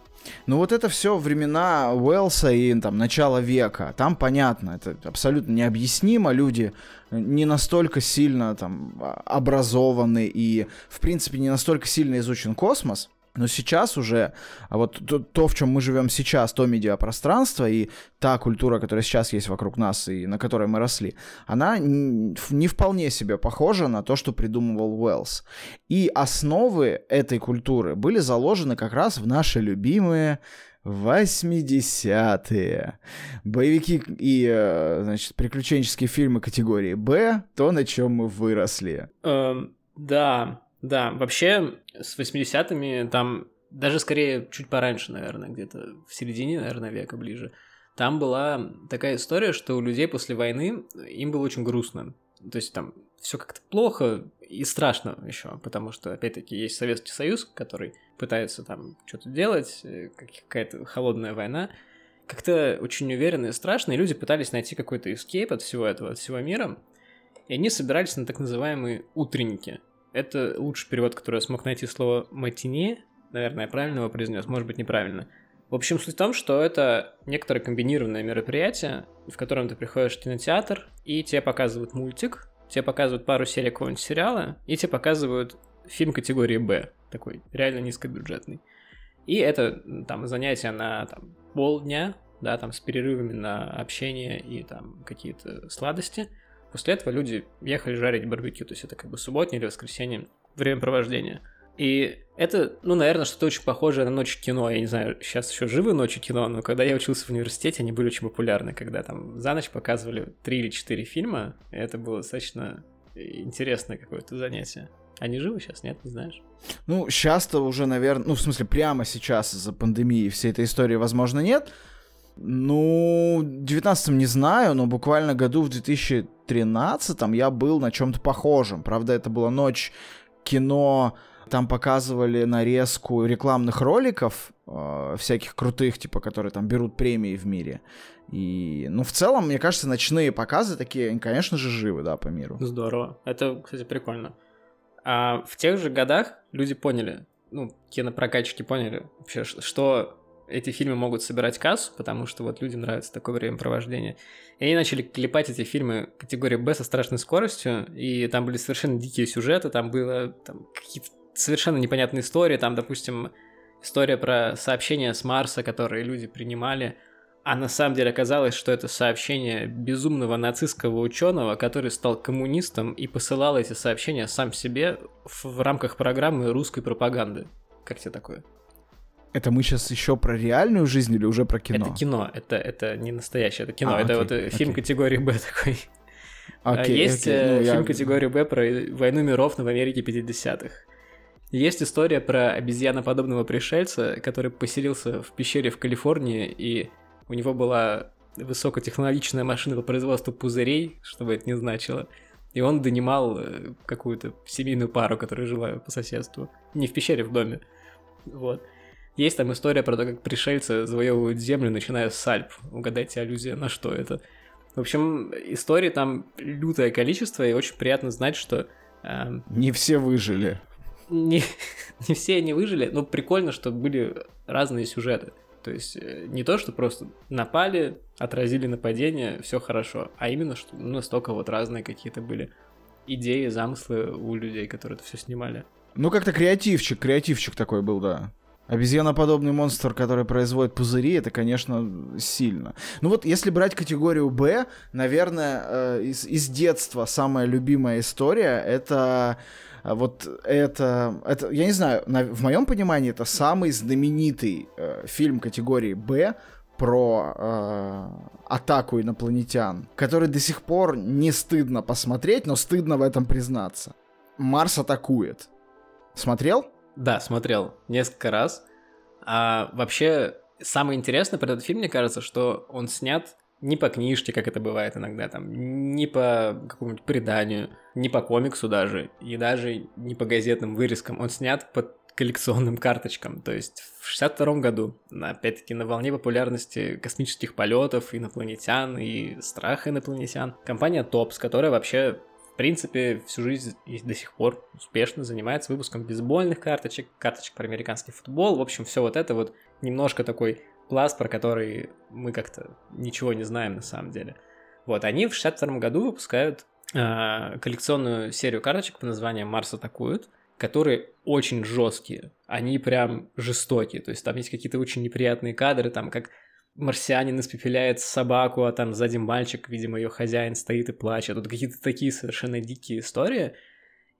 Ну вот это все времена Уэлса и там начала века. Там понятно, это абсолютно необъяснимо. Люди не настолько сильно там образованы и, в принципе, не настолько сильно изучен космос. Но сейчас уже, а вот то, то, в чем мы живем сейчас, то медиапространство и та культура, которая сейчас есть вокруг нас и на которой мы росли, она не вполне себе похожа на то, что придумывал Уэллс. И основы этой культуры были заложены как раз в наши любимые 80-е. Боевики и, э, значит, приключенческие фильмы категории «Б» — то, на чем мы выросли.
Эм, да, да, вообще с 80-ми там даже скорее чуть пораньше, наверное, где-то в середине, наверное, века ближе. Там была такая история, что у людей после войны им было очень грустно. То есть там все как-то плохо и страшно еще, потому что, опять-таки, есть Советский Союз, который пытается там что-то делать, э, какая-то холодная война. Как-то очень уверенно и страшно, и люди пытались найти какой-то эскейп от всего этого, от всего мира, и они собирались на так называемые утренники. Это лучший перевод, который я смог найти слово «матине». Наверное, я правильно его произнес, может быть, неправильно. В общем, суть в том, что это некоторое комбинированное мероприятие, в котором ты приходишь в кинотеатр, и тебе показывают мультик, тебе показывают пару серий какого-нибудь сериала, и тебе показывают фильм категории «Б», такой реально низкобюджетный. И это там занятие на там, полдня, да, там с перерывами на общение и там какие-то сладости. После этого люди ехали жарить барбекю, то есть это как бы субботнее или воскресенье времяпровождения. И это, ну, наверное, что-то очень похожее на ночь кино. Я не знаю, сейчас еще живы ночи кино, но когда я учился в университете, они были очень популярны, когда там за ночь показывали три или четыре фильма. И это было достаточно интересное какое-то занятие. Они живы сейчас, нет, не знаешь?
Ну, сейчас-то уже, наверное, ну, в смысле, прямо сейчас из-за пандемии всей этой истории, возможно, нет. Ну, в 19 не знаю, но буквально году в 2013 я был на чем-то похожем. Правда, это была ночь кино, там показывали нарезку рекламных роликов, э, всяких крутых, типа, которые там берут премии в мире. И, ну, в целом, мне кажется, ночные показы такие, конечно же, живы, да, по миру.
Здорово. Это, кстати, прикольно. А в тех же годах люди поняли, ну, кинопрокатчики поняли вообще, что эти фильмы могут собирать кассу, потому что вот людям нравится такое времяпровождение. И они начали клепать эти фильмы категории Б со страшной скоростью, и там были совершенно дикие сюжеты, там было там, какие-то совершенно непонятные истории, там, допустим, история про сообщения с Марса, которые люди принимали, а на самом деле оказалось, что это сообщение безумного нацистского ученого, который стал коммунистом и посылал эти сообщения сам себе в, рамках программы русской пропаганды. Как тебе такое?
Это мы сейчас еще про реальную жизнь или уже про кино?
Это кино, это, это не настоящее, это кино. А, это окей, вот фильм окей. категории Б такой. Окей, Есть окей. Ну, фильм я... категории Б про войну миров в Америке 50-х. Есть история про обезьяноподобного пришельца, который поселился в пещере в Калифорнии, и у него была высокотехнологичная машина по производству пузырей, что бы это ни значило. И он донимал э, какую-то семейную пару, которая жила по соседству. Не в пещере, в доме. Вот. Есть там история про то, как пришельцы завоевывают землю, начиная с Альп. Угадайте, аллюзия на что это. В общем, истории там лютое количество, и очень приятно знать, что...
Э, не все выжили.
Не, [LAUGHS] не все они выжили, но прикольно, что были разные сюжеты. То есть э, не то, что просто напали, отразили нападение, все хорошо, а именно, что ну, настолько вот разные какие-то были идеи, замыслы у людей, которые это все снимали.
Ну, как-то креативчик, креативчик такой был, да. Обезьяноподобный монстр, который производит пузыри, это, конечно, сильно. Ну вот, если брать категорию Б, наверное, э, из, из детства самая любимая история это э, вот это, это, я не знаю, на, в моем понимании это самый знаменитый э, фильм категории Б про э, атаку инопланетян, который до сих пор не стыдно посмотреть, но стыдно в этом признаться. Марс атакует. Смотрел?
Да, смотрел несколько раз. А вообще, самое интересное про этот фильм, мне кажется, что он снят не по книжке, как это бывает иногда, там, не по какому-нибудь преданию, не по комиксу даже, и даже не по газетным вырезкам. Он снят по коллекционным карточкам. То есть в 62 году, опять-таки на волне популярности космических полетов, инопланетян и страха инопланетян, компания Топс, которая вообще принципе, всю жизнь и до сих пор успешно занимается выпуском бейсбольных карточек, карточек про американский футбол. В общем, все вот это вот немножко такой пласт, про который мы как-то ничего не знаем на самом деле. Вот, они в 62 году выпускают э, коллекционную серию карточек по названию «Марс атакует», которые очень жесткие, они прям жестокие, то есть там есть какие-то очень неприятные кадры, там как марсианин испепеляет собаку, а там сзади мальчик, видимо, ее хозяин стоит и плачет. Тут какие-то такие совершенно дикие истории.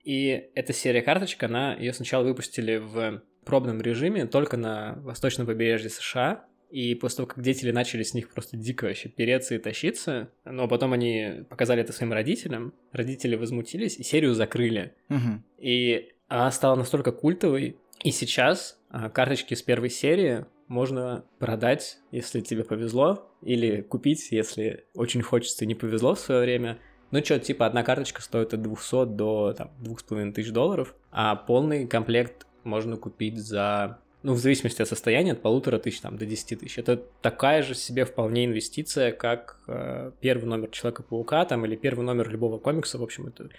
И эта серия карточек, она ее сначала выпустили в пробном режиме только на восточном побережье США. И после того, как дети начали с них просто дико вообще переться и тащиться, но потом они показали это своим родителям, родители возмутились и серию закрыли.
Угу.
И она стала настолько культовой, и сейчас а, карточки с первой серии можно продать, если тебе повезло, или купить, если очень хочется и не повезло в свое время. Ну, что, типа, одна карточка стоит от 200 до там, 2500 долларов, а полный комплект можно купить за, ну, в зависимости от состояния, от полутора тысяч там, до 10 тысяч. Это такая же себе вполне инвестиция, как э, первый номер Человека-паука там, или первый номер любого комикса. В общем, это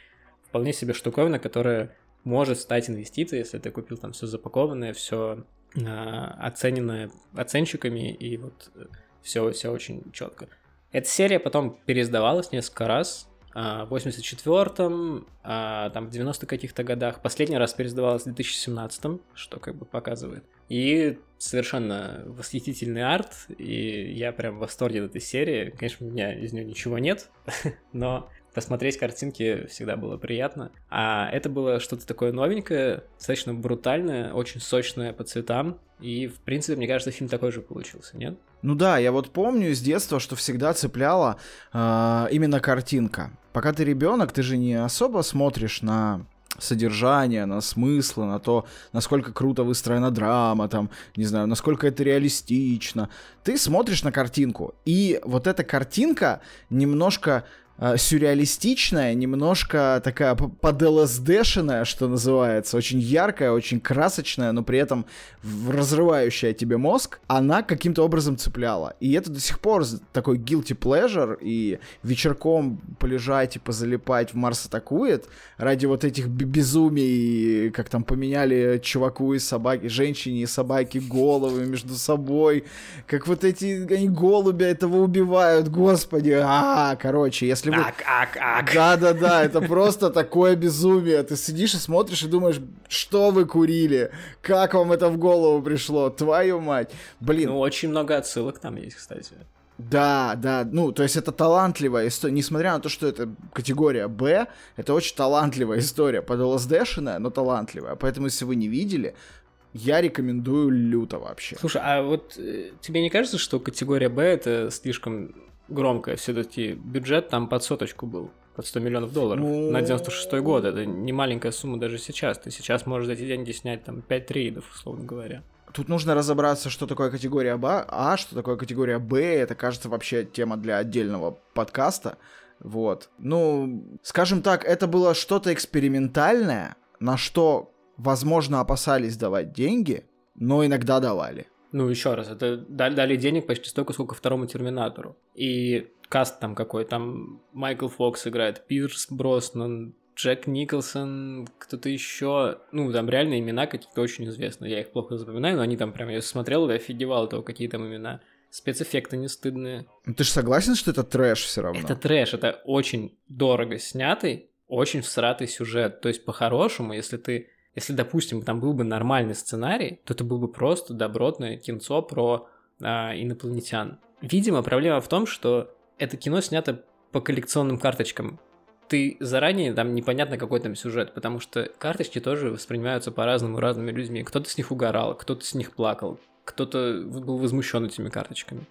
вполне себе штуковина, которая может стать инвестицией, если ты купил там все запакованное, все оцененная оценщиками, и вот все, все очень четко. Эта серия потом переиздавалась несколько раз, а, в 84-м, а, там в 90-х каких-то годах. Последний раз пересдавалась в 2017-м, что как бы показывает. И совершенно восхитительный арт, и я прям в восторге от этой серии. Конечно, у меня из нее ничего нет, [LAUGHS] но посмотреть картинки всегда было приятно. А это было что-то такое новенькое, достаточно брутальное, очень сочное по цветам. И, в принципе, мне кажется, фильм такой же получился, нет?
Ну да, я вот помню из детства, что всегда цепляла э, именно картинка. Пока ты ребенок, ты же не особо смотришь на содержание, на смыслы, на то, насколько круто выстроена драма, там, не знаю, насколько это реалистично. Ты смотришь на картинку, и вот эта картинка немножко э, сюрреалистичная, немножко такая под ЛСДшная, что называется, очень яркая, очень красочная, но при этом разрывающая тебе мозг, она каким-то образом цепляла. И это до сих пор такой guilty pleasure, и вечерком полежать и позалипать в Марс атакует ради вот этих безумий, как там поменяли чуваку и собаки, женщине и собаке головы между собой, как вот эти они голубя этого убивают, господи, а, короче, если если
вы... Ак, ак, ак.
Да-да-да, это [LAUGHS] просто такое безумие. Ты сидишь и смотришь и думаешь, что вы курили? Как вам это в голову пришло? Твою мать. Блин.
Ну, очень много отсылок там есть, кстати.
Да, да, ну, то есть это талантливая история, несмотря на то, что это категория Б, это очень талантливая история, под ЛСДшная, но талантливая, поэтому если вы не видели, я рекомендую люто вообще.
Слушай, а вот э, тебе не кажется, что категория Б это слишком громкое все-таки бюджет там под соточку был, под 100 миллионов долларов ну... на 96 год. Это не маленькая сумма даже сейчас. Ты сейчас можешь за эти деньги снять там 5 трейдов, условно говоря.
Тут нужно разобраться, что такое категория Б, а что такое категория Б. Это, кажется, вообще тема для отдельного подкаста. Вот. Ну, скажем так, это было что-то экспериментальное, на что, возможно, опасались давать деньги, но иногда давали.
Ну, еще раз, это дали, денег почти столько, сколько второму Терминатору. И каст там какой, там Майкл Фокс играет, Пирс Броснан, Джек Николсон, кто-то еще, ну, там реально имена какие-то очень известные, я их плохо запоминаю, но они там прям, я смотрел и офигевал того, какие там имена. Спецэффекты не стыдные.
Ну, ты же согласен, что это трэш все равно?
Это трэш, это очень дорого снятый, очень всратый сюжет. То есть, по-хорошему, если ты если, допустим, там был бы нормальный сценарий, то это был бы просто добротное кинцо про а, инопланетян. Видимо, проблема в том, что это кино снято по коллекционным карточкам. Ты заранее там непонятно какой там сюжет, потому что карточки тоже воспринимаются по-разному разными людьми. Кто-то с них угорал, кто-то с них плакал, кто-то был возмущен этими карточками.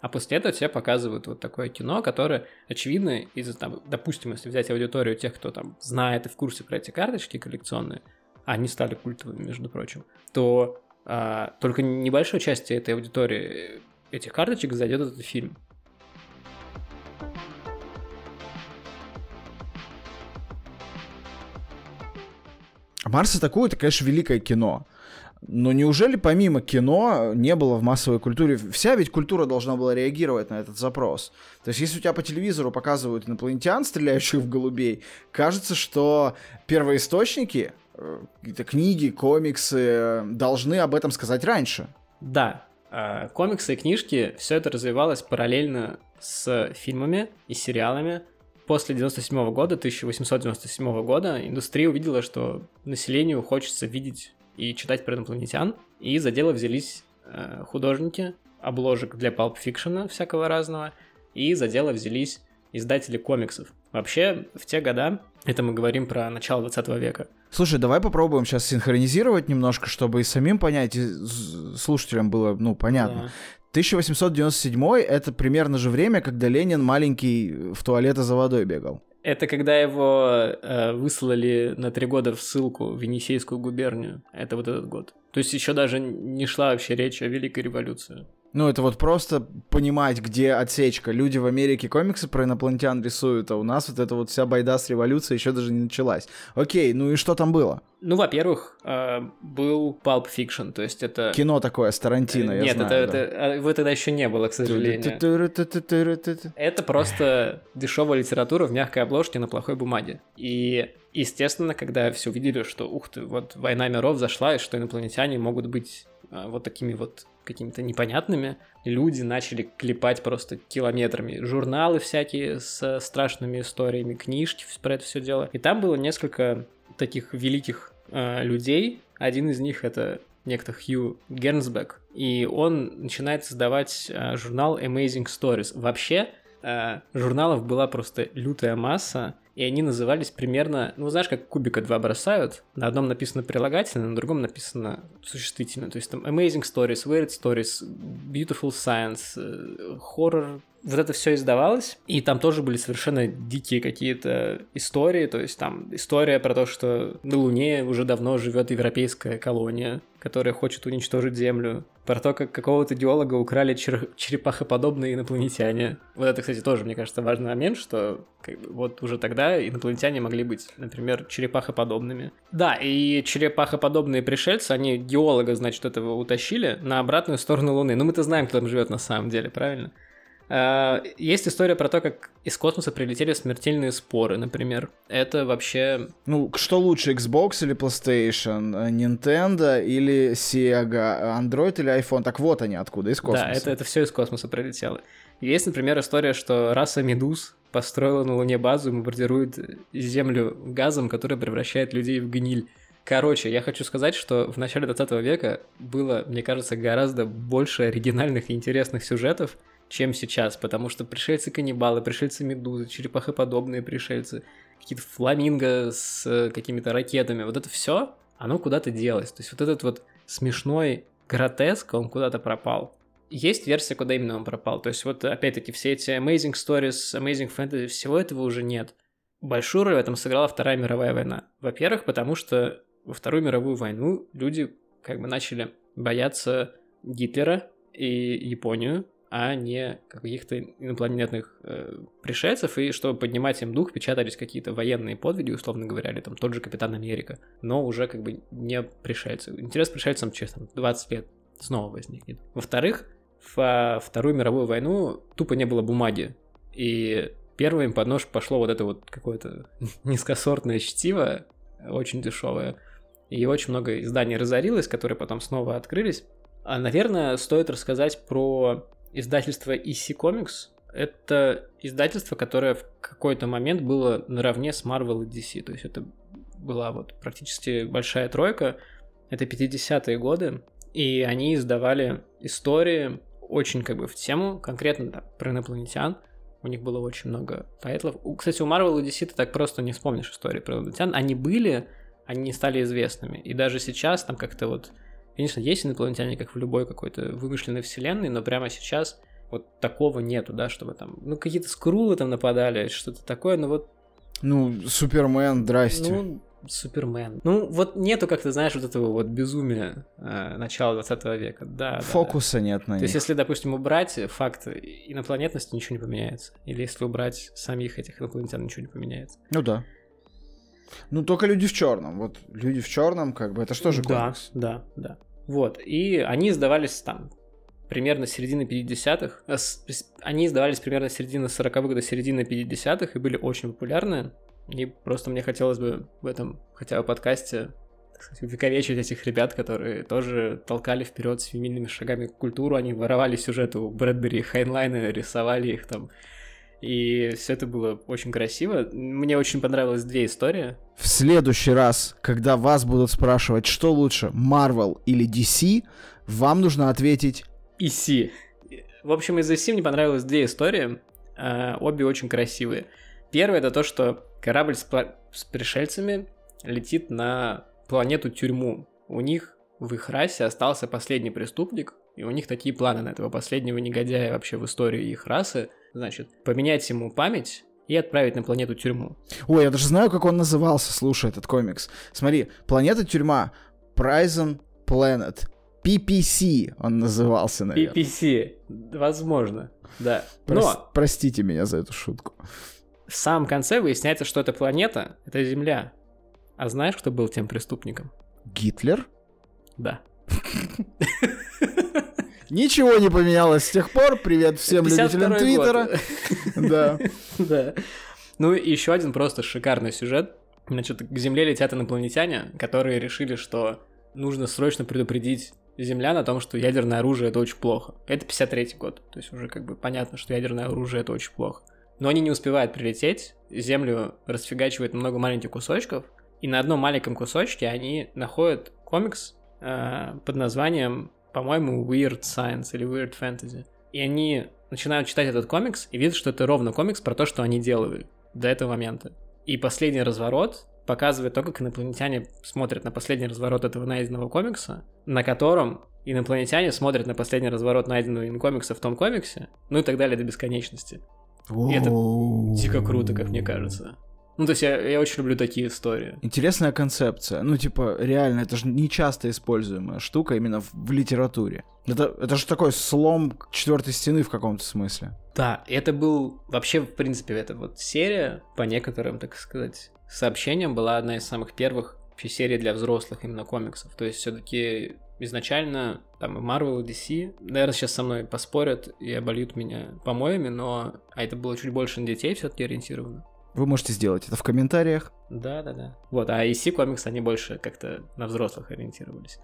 А после этого тебе показывают вот такое кино, которое, очевидно, из-за там, допустим, если взять аудиторию тех, кто там знает и в курсе про эти карточки коллекционные, они стали культовыми, между прочим, то а, только небольшой части этой аудитории этих карточек зайдет этот фильм.
Марс атакует, это, конечно, великое кино. Но неужели помимо кино не было в массовой культуре? Вся ведь культура должна была реагировать на этот запрос. То есть если у тебя по телевизору показывают инопланетян, стреляющих в голубей, кажется, что первоисточники какие-то книги, комиксы должны об этом сказать раньше.
Да, а, комиксы и книжки, все это развивалось параллельно с фильмами и сериалами. После 97 года, 1897 года, индустрия увидела, что населению хочется видеть и читать про инопланетян, и за дело взялись э, художники обложек для Fiction всякого разного, и за дело взялись издатели комиксов. Вообще, в те года, это мы говорим про начало 20 века,
Слушай, давай попробуем сейчас синхронизировать немножко, чтобы и самим понять, и слушателям было, ну, понятно. Да. 1897 это примерно же время, когда Ленин маленький в туалеты за водой бегал.
Это когда его э, выслали на три года в ссылку в Енисейскую губернию. Это вот этот год. То есть еще даже не шла вообще речь о Великой революции.
Ну, это вот просто понимать, где отсечка. Люди в Америке комиксы про инопланетян рисуют, а у нас вот эта вот вся байда с революцией еще даже не началась. Окей, ну и что там было?
Ну, во-первых, э, был Pulp Fiction, то есть это...
Кино такое с Тарантино, я
Нет,
знаю.
это, да. это, его тогда еще не было, к сожалению. Это просто дешевая литература в мягкой обложке на плохой бумаге. И, естественно, когда все увидели, что, ух ты, вот «Война миров» зашла, и что инопланетяне могут быть э, вот такими вот какими-то непонятными. Люди начали клепать просто километрами. Журналы всякие с страшными историями, книжки про это все дело. И там было несколько таких великих э, людей. Один из них это некто Хью Гернсбек, и он начинает создавать э, журнал Amazing Stories. Вообще, э, журналов была просто лютая масса, и они назывались примерно, ну, знаешь, как кубика два бросают, на одном написано прилагательное, на другом написано существительное, то есть там Amazing Stories, Weird Stories, Beautiful Science, э, Horror, вот это все издавалось, и там тоже были совершенно дикие какие-то истории, то есть там история про то, что на Луне уже давно живет европейская колония, которая хочет уничтожить Землю, про то, как какого-то геолога украли чер- черепахоподобные инопланетяне. Вот это, кстати, тоже, мне кажется, важный момент, что как бы, вот уже тогда инопланетяне могли быть, например, черепахоподобными. Да, и черепахоподобные пришельцы, они геолога, значит, этого утащили на обратную сторону Луны. Ну, мы-то знаем, кто там живет на самом деле, правильно? Э, есть история про то, как из космоса прилетели смертельные споры, например. Это вообще...
Ну, что лучше, Xbox или PlayStation, Nintendo или Sega, Android или iPhone? Так вот они откуда, из космоса.
Да, это, это все из космоса прилетело. Есть, например, история, что раса медуз построила на Луне базу и бомбардирует Землю газом, который превращает людей в гниль. Короче, я хочу сказать, что в начале 20 века было, мне кажется, гораздо больше оригинальных и интересных сюжетов, чем сейчас, потому что пришельцы-каннибалы, пришельцы-медузы, черепахоподобные пришельцы, какие-то фламинго с э, какими-то ракетами, вот это все, оно куда-то делось. То есть вот этот вот смешной гротеск, он куда-то пропал. Есть версия, куда именно он пропал. То есть вот опять-таки все эти Amazing Stories, Amazing Fantasy, всего этого уже нет. Большую роль в этом сыграла Вторая мировая война. Во-первых, потому что во Вторую мировую войну люди как бы начали бояться Гитлера и Японию, а не каких-то инопланетных э, пришельцев, и чтобы поднимать им дух, печатались какие-то военные подвиги, условно говоря, или там тот же Капитан Америка, но уже как бы не пришельцы. Интерес к пришельцам через там, 20 лет снова возникнет. Во-вторых, в Вторую мировую войну тупо не было бумаги, и первым под нож пошло вот это вот какое-то [LAUGHS] низкосортное чтиво, очень дешевое, и очень много изданий разорилось, которые потом снова открылись. А, наверное, стоит рассказать про издательство EC Comics — это издательство, которое в какой-то момент было наравне с Marvel и DC. То есть это была вот практически большая тройка. Это 50-е годы, и они издавали истории очень как бы в тему, конкретно да, про инопланетян. У них было очень много тайтлов. Кстати, у Marvel и DC ты так просто не вспомнишь истории про инопланетян. Они были, они не стали известными. И даже сейчас там как-то вот Конечно, есть инопланетяне, как в любой какой-то вымышленной вселенной, но прямо сейчас вот такого нету, да, чтобы там, ну, какие-то скрулы там нападали, что-то такое, но вот...
Ну, Супермен, здрасте.
Ну, Супермен. Ну, вот нету, как ты знаешь, вот этого вот безумия э, начала 20 века, да.
Фокуса
да.
нет на
То есть, если, допустим, убрать факт инопланетности, ничего не поменяется. Или если убрать самих этих инопланетян, ничего не поменяется.
Ну да. Ну, только люди в черном. Вот люди в черном, как бы, это что же комикс?
Да, да, да. Вот, и они издавались там примерно середины 50-х. Э, они издавались примерно середины 40-х до середины 50-х и были очень популярны. И просто мне хотелось бы в этом хотя бы подкасте сказать, увековечить этих ребят, которые тоже толкали вперед с феминными шагами культуру, они воровали сюжеты у Брэдбери и Хайнлайна, рисовали их там и все это было очень красиво. Мне очень понравилось две истории.
В следующий раз, когда вас будут спрашивать, что лучше, Marvel или DC, вам нужно ответить
EC. В общем, из DC мне понравилось две истории. Э, обе очень красивые. Первое это то, что корабль с, с пришельцами летит на планету тюрьму. У них в их расе остался последний преступник, и у них такие планы на этого последнего негодяя вообще в истории их расы – Значит, поменять ему память и отправить на планету тюрьму.
Ой, я даже знаю, как он назывался, слушай, этот комикс. Смотри, планета тюрьма, Prison Planet, PPC он назывался, наверное.
PPC, возможно, да.
Прос- Но... Простите меня за эту шутку.
В самом конце выясняется, что эта планета — это Земля. А знаешь, кто был тем преступником?
Гитлер?
Да. [LAUGHS]
Ничего не поменялось с тех пор. Привет всем любителям Твиттера. [LAUGHS]
Да. Да. Ну и еще один просто шикарный сюжет. Значит, к Земле летят инопланетяне, которые решили, что нужно срочно предупредить Земля на том, что ядерное оружие это очень плохо. Это 53 год, то есть уже как бы понятно, что ядерное оружие это очень плохо. Но они не успевают прилететь, Землю расфигачивает много маленьких кусочков, и на одном маленьком кусочке они находят комикс э, под названием, по-моему, Weird Science или Weird Fantasy. И они начинают читать этот комикс и видят, что это ровно комикс про то, что они делали до этого момента. И последний разворот показывает то, как инопланетяне смотрят на последний разворот этого найденного комикса, на котором инопланетяне смотрят на последний разворот найденного им комикса в том комиксе, ну и так далее до бесконечности. И это дико круто, как мне кажется. Ну, то есть я, я очень люблю такие истории.
Интересная концепция. Ну, типа, реально, это же не часто используемая штука именно в, в литературе. Это, это же такой слом четвертой стены в каком-то смысле.
Да, это был вообще, в принципе, эта вот серия, по некоторым, так сказать, сообщениям, была одна из самых первых вообще серий для взрослых именно комиксов. То есть все-таки изначально там и Marvel, и DC, наверное, сейчас со мной поспорят и обольют меня помоями, но а это было чуть больше на детей все-таки ориентировано.
Вы можете сделать это в комментариях.
Да, да, да. Вот, а EC комикс, они больше как-то на взрослых ориентировались.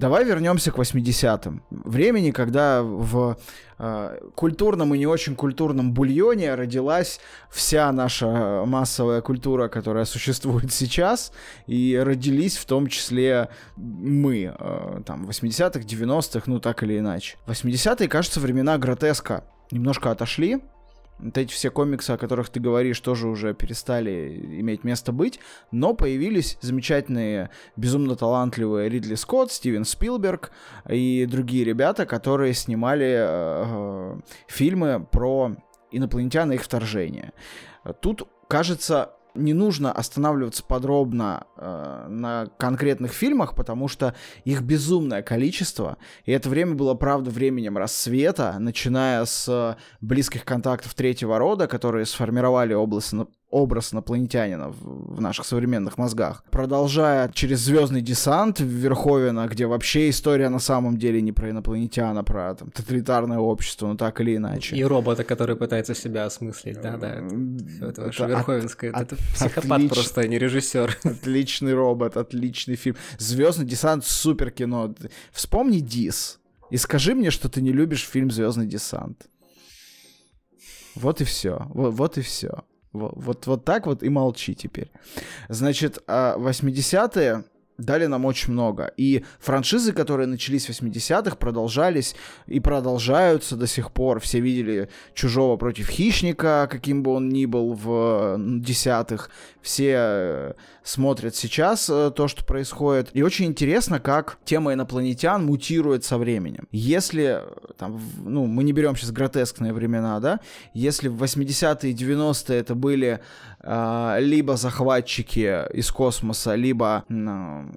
Давай вернемся к 80-м. Времени, когда в э, культурном и не очень культурном бульоне родилась вся наша массовая культура, которая существует сейчас, и родились в том числе мы, э, там, 80-х, 90-х, ну так или иначе. 80-е, кажется, времена гротеска немножко отошли, вот эти все комиксы, о которых ты говоришь, тоже уже перестали иметь место быть, но появились замечательные, безумно талантливые Ридли Скотт, Стивен Спилберг и другие ребята, которые снимали э, фильмы про инопланетян и их вторжение. Тут, кажется, не нужно останавливаться подробно э, на конкретных фильмах, потому что их безумное количество, и это время было, правда, временем рассвета, начиная с близких контактов третьего рода, которые сформировали область, образ инопланетянина в, в наших современных мозгах. Продолжая через звездный десант в Верховина, где вообще история на самом деле не про инопланетян, а про там, тоталитарное общество, ну так или иначе.
И робота, который пытается себя осмыслить, да, да. Это, это ваше Верховинское. Это психопат отлич... просто, а не режиссер. [LAUGHS]
Отличный робот, отличный фильм. Звездный десант супер кино. Вспомни Дис. И скажи мне, что ты не любишь фильм Звездный десант. Вот и все. Вот, вот и все. Вот, вот, вот так вот и молчи теперь. Значит, 80-е а, дали нам очень много. И франшизы, которые начались в 80-х, продолжались и продолжаются до сих пор. Все видели «Чужого против хищника», каким бы он ни был в десятых. Все э, смотрят сейчас э, то, что происходит. И очень интересно, как тема инопланетян мутирует со временем. Если, э, там, ну, мы не берем сейчас гротескные времена, да, если в 80-е и 90-е это были либо захватчики из космоса, либо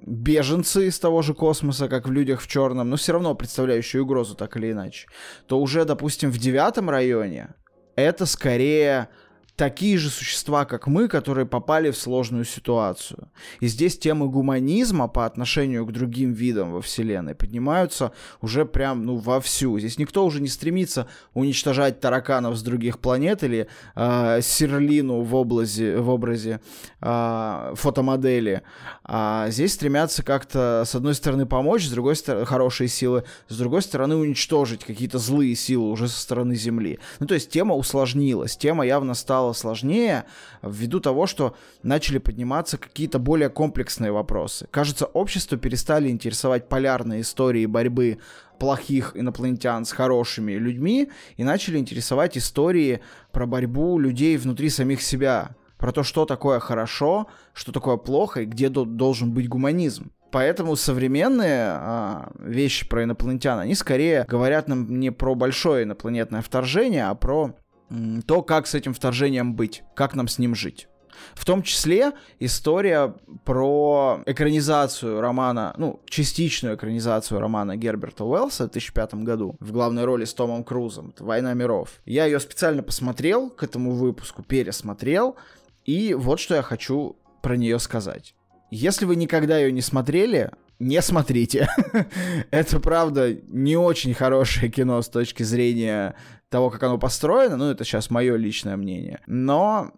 беженцы из того же космоса, как в «Людях в черном», но все равно представляющие угрозу так или иначе, то уже, допустим, в девятом районе это скорее такие же существа, как мы, которые попали в сложную ситуацию. И здесь темы гуманизма по отношению к другим видам во Вселенной поднимаются уже прям, ну, вовсю. Здесь никто уже не стремится уничтожать тараканов с других планет или э, Серлину в, облазе, в образе э, фотомодели. А здесь стремятся как-то, с одной стороны, помочь, с другой стороны, хорошие силы, с другой стороны, уничтожить какие-то злые силы уже со стороны Земли. Ну, то есть тема усложнилась, тема явно стала стало сложнее ввиду того, что начали подниматься какие-то более комплексные вопросы. Кажется, общество перестали интересовать полярные истории борьбы плохих инопланетян с хорошими людьми и начали интересовать истории про борьбу людей внутри самих себя, про то, что такое хорошо, что такое плохо и где должен быть гуманизм. Поэтому современные а, вещи про инопланетян, они скорее говорят нам не про большое инопланетное вторжение, а про то, как с этим вторжением быть, как нам с ним жить. В том числе история про экранизацию романа, ну, частичную экранизацию романа Герберта Уэллса в 2005 году в главной роли с Томом Крузом. «Война миров». Я ее специально посмотрел к этому выпуску, пересмотрел, и вот что я хочу про нее сказать. Если вы никогда ее не смотрели, не смотрите. [LAUGHS] это, правда, не очень хорошее кино с точки зрения того, как оно построено, ну, это сейчас мое личное мнение, но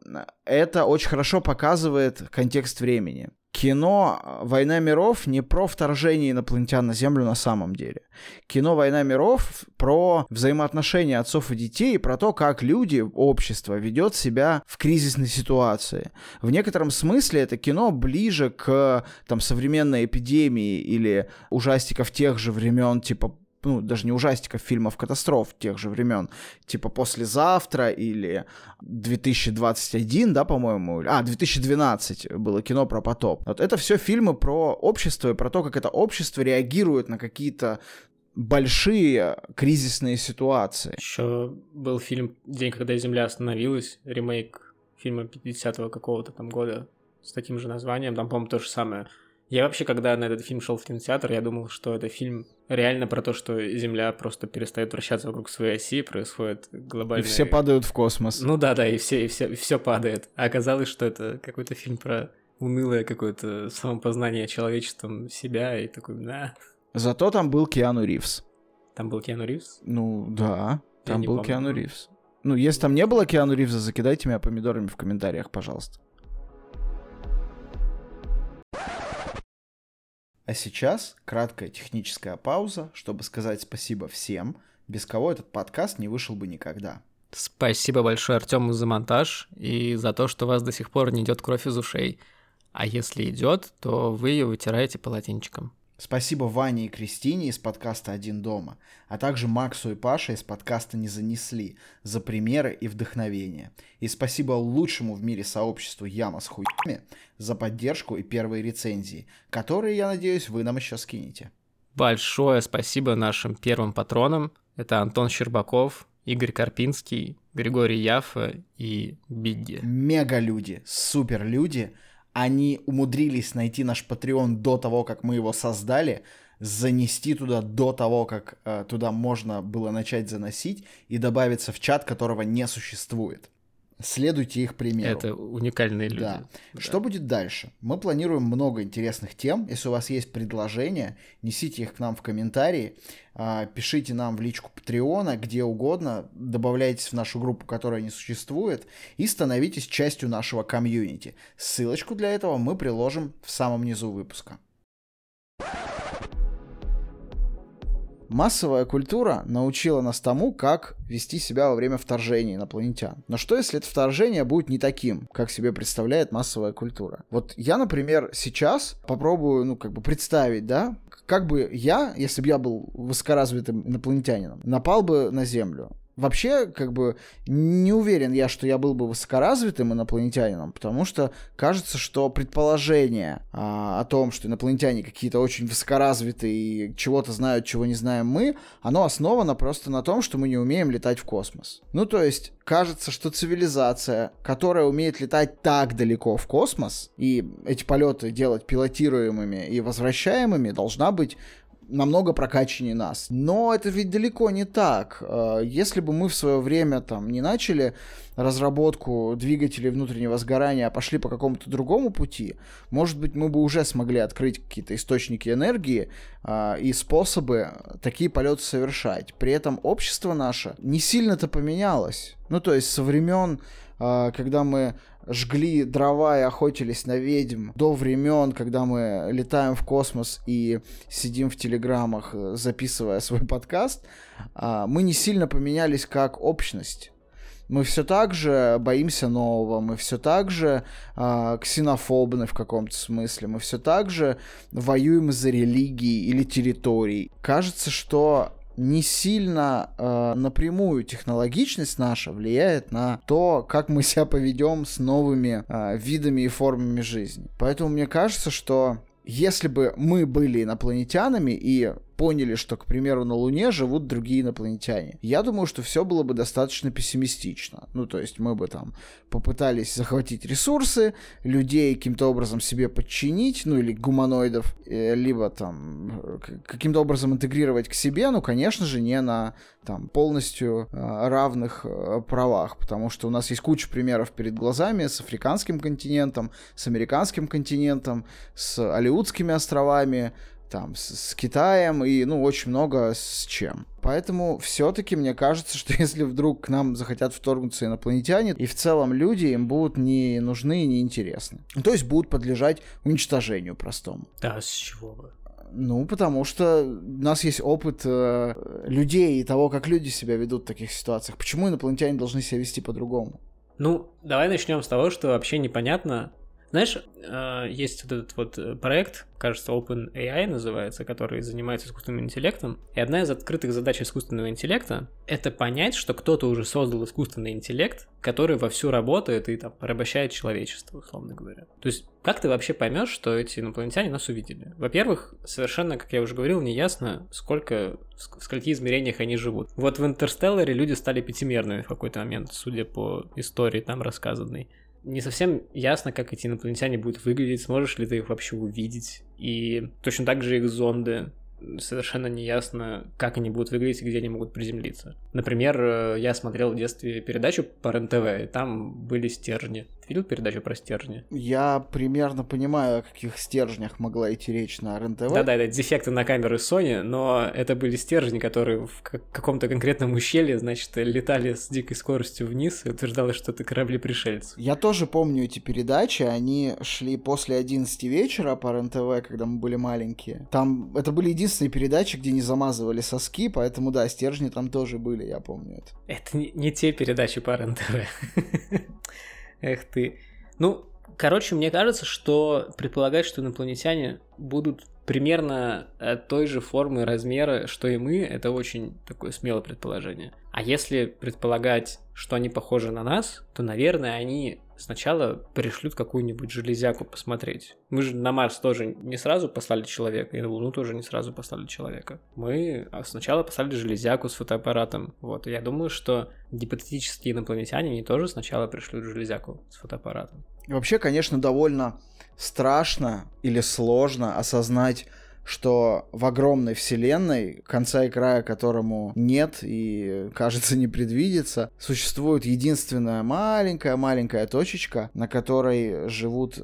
это очень хорошо показывает контекст времени кино «Война миров» не про вторжение инопланетян на Землю на самом деле. Кино «Война миров» про взаимоотношения отцов и детей, про то, как люди, общество ведет себя в кризисной ситуации. В некотором смысле это кино ближе к там, современной эпидемии или ужастиков тех же времен, типа ну, даже не ужастиков, фильмов катастроф тех же времен, типа «Послезавтра» или 2021, да, по-моему, а, 2012 было кино про потоп. Вот это все фильмы про общество и про то, как это общество реагирует на какие-то большие кризисные ситуации.
Еще был фильм «День, когда Земля остановилась», ремейк фильма 50-го какого-то там года с таким же названием, там, по-моему, то же самое. Я вообще, когда на этот фильм шел в кинотеатр, я думал, что это фильм реально про то, что Земля просто перестает вращаться вокруг своей оси, происходит глобальное...
И все падают в космос.
Ну да, да, и все, и все, и все падает. А оказалось, что это какой-то фильм про унылое какое-то самопознание человечеством себя и такой, да.
Зато там был Киану Ривз.
Там был Киану Ривз?
Ну, да, там был помню. Киану Ривз. Ну, если там не было Киану Ривза, закидайте меня помидорами в комментариях, пожалуйста. А сейчас краткая техническая пауза, чтобы сказать спасибо всем, без кого этот подкаст не вышел бы никогда.
Спасибо большое Артему за монтаж и за то, что у вас до сих пор не идет кровь из ушей. А если идет, то вы ее вытираете полотенчиком.
Спасибо Ване и Кристине из подкаста «Один дома», а также Максу и Паше из подкаста «Не занесли» за примеры и вдохновение. И спасибо лучшему в мире сообществу Яма с хуями за поддержку и первые рецензии, которые, я надеюсь, вы нам еще скинете.
Большое спасибо нашим первым патронам. Это Антон Щербаков, Игорь Карпинский, Григорий Яфа и Бигги.
Мега люди, супер люди — они умудрились найти наш Patreon до того, как мы его создали, занести туда до того, как э, туда можно было начать заносить, и добавиться в чат, которого не существует. Следуйте их примеру.
Это уникальные люди.
Да. да. Что будет дальше? Мы планируем много интересных тем. Если у вас есть предложения, несите их к нам в комментарии, а, пишите нам в личку Патреона, где угодно, добавляйтесь в нашу группу, которая не существует, и становитесь частью нашего комьюнити. Ссылочку для этого мы приложим в самом низу выпуска. Массовая культура научила нас тому, как вести себя во время вторжения инопланетян. Но что, если это вторжение будет не таким, как себе представляет массовая культура? Вот я, например, сейчас попробую, ну, как бы представить, да, как бы я, если бы я был высокоразвитым инопланетянином, напал бы на Землю. Вообще, как бы, не уверен я, что я был бы высокоразвитым инопланетянином, потому что кажется, что предположение а, о том, что инопланетяне какие-то очень высокоразвитые и чего-то знают, чего не знаем мы, оно основано просто на том, что мы не умеем летать в космос. Ну, то есть, кажется, что цивилизация, которая умеет летать так далеко в космос, и эти полеты делать пилотируемыми и возвращаемыми, должна быть намного прокачаннее нас. Но это ведь далеко не так. Э, если бы мы в свое время там не начали разработку двигателей внутреннего сгорания, а пошли по какому-то другому пути, может быть, мы бы уже смогли открыть какие-то источники энергии э, и способы такие полеты совершать. При этом общество наше не сильно-то поменялось. Ну, то есть со времен, когда мы жгли дрова и охотились на ведьм до времен, когда мы летаем в космос и сидим в телеграммах, э, записывая свой подкаст, а, мы не сильно поменялись как общность. Мы все так же боимся нового, мы все так же э, ксенофобны в каком-то смысле, мы все так же воюем за религии или территорий. Кажется, что не сильно э, напрямую технологичность наша влияет на то, как мы себя поведем с новыми э, видами и формами жизни. Поэтому мне кажется, что если бы мы были инопланетянами и поняли, что, к примеру, на Луне живут другие инопланетяне. Я думаю, что все было бы достаточно пессимистично. Ну, то есть мы бы там попытались захватить ресурсы, людей каким-то образом себе подчинить, ну, или гуманоидов, э, либо там э, каким-то образом интегрировать к себе, ну, конечно же, не на там полностью э, равных правах, потому что у нас есть куча примеров перед глазами с африканским континентом, с американским континентом, с Алиутскими островами, там с, с Китаем и, ну, очень много с чем. Поэтому все-таки мне кажется, [LAUGHS] что если вдруг к нам захотят вторгнуться инопланетяне, и в целом люди им будут не нужны и не интересны. То есть будут подлежать уничтожению простому.
Да, с чего бы?
Ну, потому что у нас есть опыт э, людей и того, как люди себя ведут в таких ситуациях. Почему инопланетяне должны себя вести по-другому?
Ну, давай начнем с того, что вообще непонятно, знаешь, э, есть вот этот вот э, проект, кажется, OpenAI называется, который занимается искусственным интеллектом. И одна из открытых задач искусственного интеллекта — это понять, что кто-то уже создал искусственный интеллект, который вовсю работает и там порабощает человечество, условно говоря. То есть как ты вообще поймешь, что эти инопланетяне нас увидели? Во-первых, совершенно, как я уже говорил, не ясно, сколько, в скольких измерениях они живут. Вот в Интерстелларе люди стали пятимерными в какой-то момент, судя по истории там рассказанной не совсем ясно, как эти инопланетяне будут выглядеть, сможешь ли ты их вообще увидеть. И точно так же их зонды совершенно не ясно, как они будут выглядеть и где они могут приземлиться. Например, э, я смотрел в детстве передачу по РЕН-ТВ, и там были стержни видел передачу про стержни?
Я примерно понимаю, о каких стержнях могла идти речь на РНТВ.
Да-да, это дефекты на камеры Sony, но это были стержни, которые в каком-то конкретном ущелье, значит, летали с дикой скоростью вниз и утверждалось, что это корабли пришельцев.
Я тоже помню эти передачи, они шли после 11 вечера по РНТВ, когда мы были маленькие. Там это были единственные передачи, где не замазывали соски, поэтому да, стержни там тоже были, я помню это.
Это не, не те передачи по РНТВ. [LAUGHS] Эх ты. Ну, короче, мне кажется, что предполагать, что инопланетяне будут примерно э, той же формы и размера, что и мы, это очень такое смелое предположение. А если предполагать, что они похожи на нас, то, наверное, они сначала пришлют какую-нибудь железяку посмотреть. Мы же на Марс тоже не сразу послали человека, и на Луну тоже не сразу послали человека. Мы а, сначала послали железяку с фотоаппаратом. Вот, и я думаю, что гипотетические инопланетяне, они тоже сначала пришлют железяку с фотоаппаратом.
Вообще, конечно, довольно страшно или сложно осознать что в огромной вселенной, конца и края которому нет и, кажется, не предвидится, существует единственная маленькая-маленькая точечка, на которой живут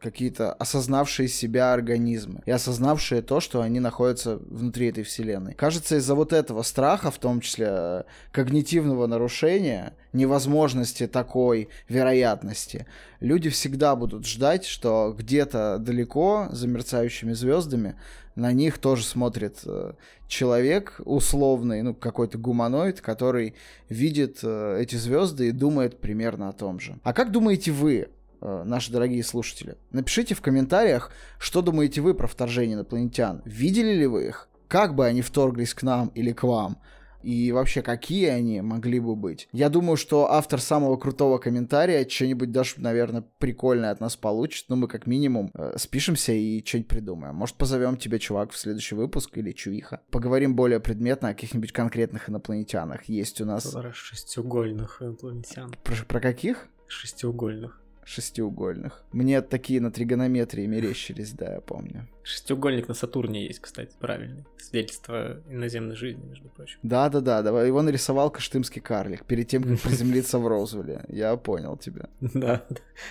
какие-то осознавшие себя организмы и осознавшие то, что они находятся внутри этой вселенной. Кажется, из-за вот этого страха, в том числе э, когнитивного нарушения, невозможности такой вероятности, люди всегда будут ждать, что где-то далеко, за мерцающими звездами, на них тоже смотрит э, человек условный, ну, какой-то гуманоид, который видит э, эти звезды и думает примерно о том же. А как думаете вы, наши дорогие слушатели? Напишите в комментариях, что думаете вы про вторжение инопланетян. Видели ли вы их? Как бы они вторглись к нам или к вам? и вообще какие они могли бы быть. Я думаю, что автор самого крутого комментария что-нибудь даже, наверное, прикольное от нас получит, но мы как минимум э, спишемся и что-нибудь придумаем. Может, позовем тебя, чувак, в следующий выпуск или чуиха. Поговорим более предметно о каких-нибудь конкретных инопланетянах. Есть у нас...
Шестиугольных инопланетян.
Про, про каких?
Шестиугольных
шестиугольных. Мне такие на тригонометрии мерещились, да, я помню.
Шестиугольник на Сатурне есть, кстати, правильный. Свидетельство иноземной жизни, между прочим.
Да-да-да, давай. его нарисовал Каштымский карлик перед тем, как [LAUGHS] приземлиться в Розвилле. Я понял тебя. [LAUGHS]
Да,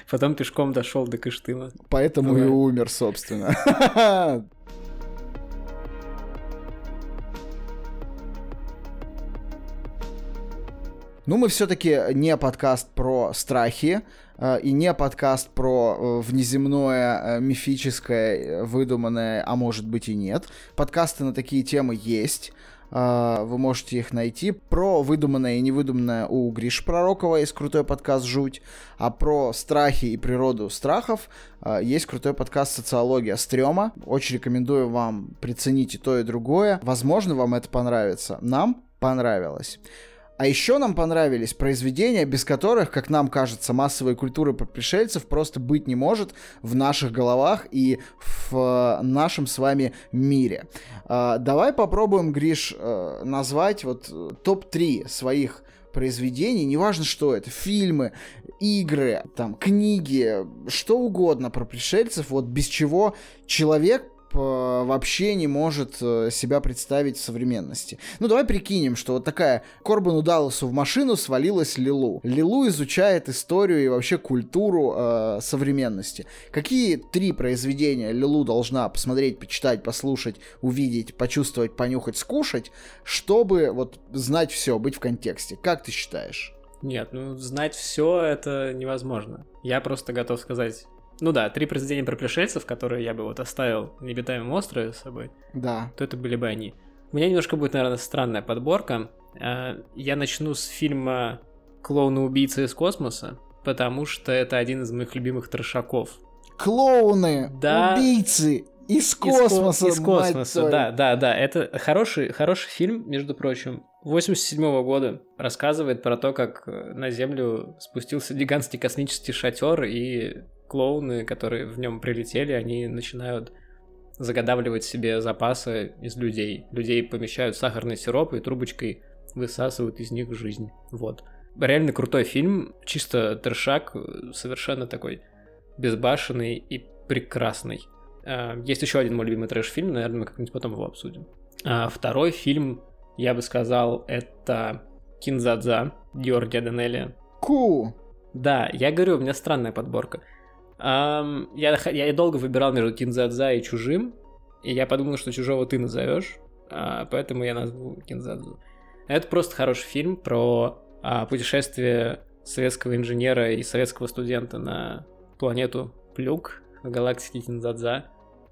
потом пешком дошел до Каштыма.
Поэтому и умер, собственно. [LAUGHS] Ну, мы все-таки не подкаст про страхи, и не подкаст про э, внеземное, э, мифическое, выдуманное, а может быть и нет. Подкасты на такие темы есть. Вы можете их найти. Про выдуманное и невыдуманное у Гриш Пророкова есть крутой подкаст «Жуть», а про страхи и природу страхов есть крутой подкаст «Социология стрёма». Очень рекомендую вам приценить и то, и другое. Возможно, вам это понравится. Нам понравилось. А еще нам понравились произведения, без которых, как нам кажется, массовой культуры про пришельцев просто быть не может в наших головах и в э, нашем с вами мире. Э, давай попробуем, Гриш, э, назвать вот э, топ-3 своих произведений, неважно что это, фильмы, игры, там, книги, что угодно про пришельцев, вот без чего человек вообще не может э, себя представить в современности. Ну, давай прикинем, что вот такая Корбану Далласу в машину свалилась Лилу. Лилу изучает историю и вообще культуру э, современности. Какие три произведения Лилу должна посмотреть, почитать, послушать, увидеть, почувствовать, понюхать, скушать, чтобы вот знать все, быть в контексте? Как ты считаешь?
Нет, ну знать все это невозможно. Я просто готов сказать ну да, три произведения про пришельцев, которые я бы вот оставил в необитаемом острове с собой.
Да.
То это были бы они. У меня немножко будет, наверное, странная подборка. А, я начну с фильма «Клоуны-убийцы из космоса», потому что это один из моих любимых трешаков.
Клоуны, да. убийцы из космоса.
Из, из космоса, да, да, да. Это хороший, хороший фильм, между прочим. 87 -го года рассказывает про то, как на Землю спустился гигантский космический шатер и клоуны, которые в нем прилетели, они начинают заготавливать себе запасы из людей. Людей помещают сахарный сироп и трубочкой высасывают из них жизнь. Вот. Реально крутой фильм, чисто трешак, совершенно такой безбашенный и прекрасный. А, есть еще один мой любимый трэш-фильм, наверное, мы как-нибудь потом его обсудим. А второй фильм, я бы сказал, это Кинзадза Георгия Данелия.
Ку!
Да, я говорю, у меня странная подборка. Um, я, я долго выбирал между Кинзадза и Чужим, и я подумал, что Чужого ты назовешь, uh, поэтому я назову Кинзадзу. Это просто хороший фильм про uh, путешествие советского инженера и советского студента на планету Плюк в галактике Кинзадза.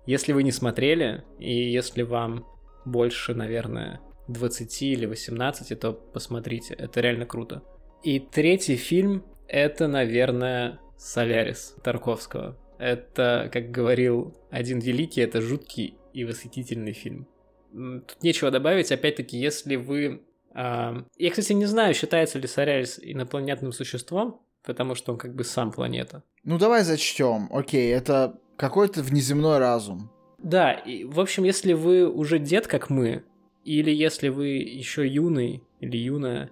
Если вы не смотрели, и если вам больше, наверное, 20 или 18, то посмотрите, это реально круто. И третий фильм, это, наверное, Солярис Тарковского. Это, как говорил один великий, это жуткий и восхитительный фильм. Тут нечего добавить, опять-таки, если вы... А... Я, кстати, не знаю, считается ли Солярис инопланетным существом, потому что он как бы сам планета.
Ну давай зачтем. Окей, это какой-то внеземной разум.
Да, и, в общем, если вы уже дед, как мы, или если вы еще юный или юная,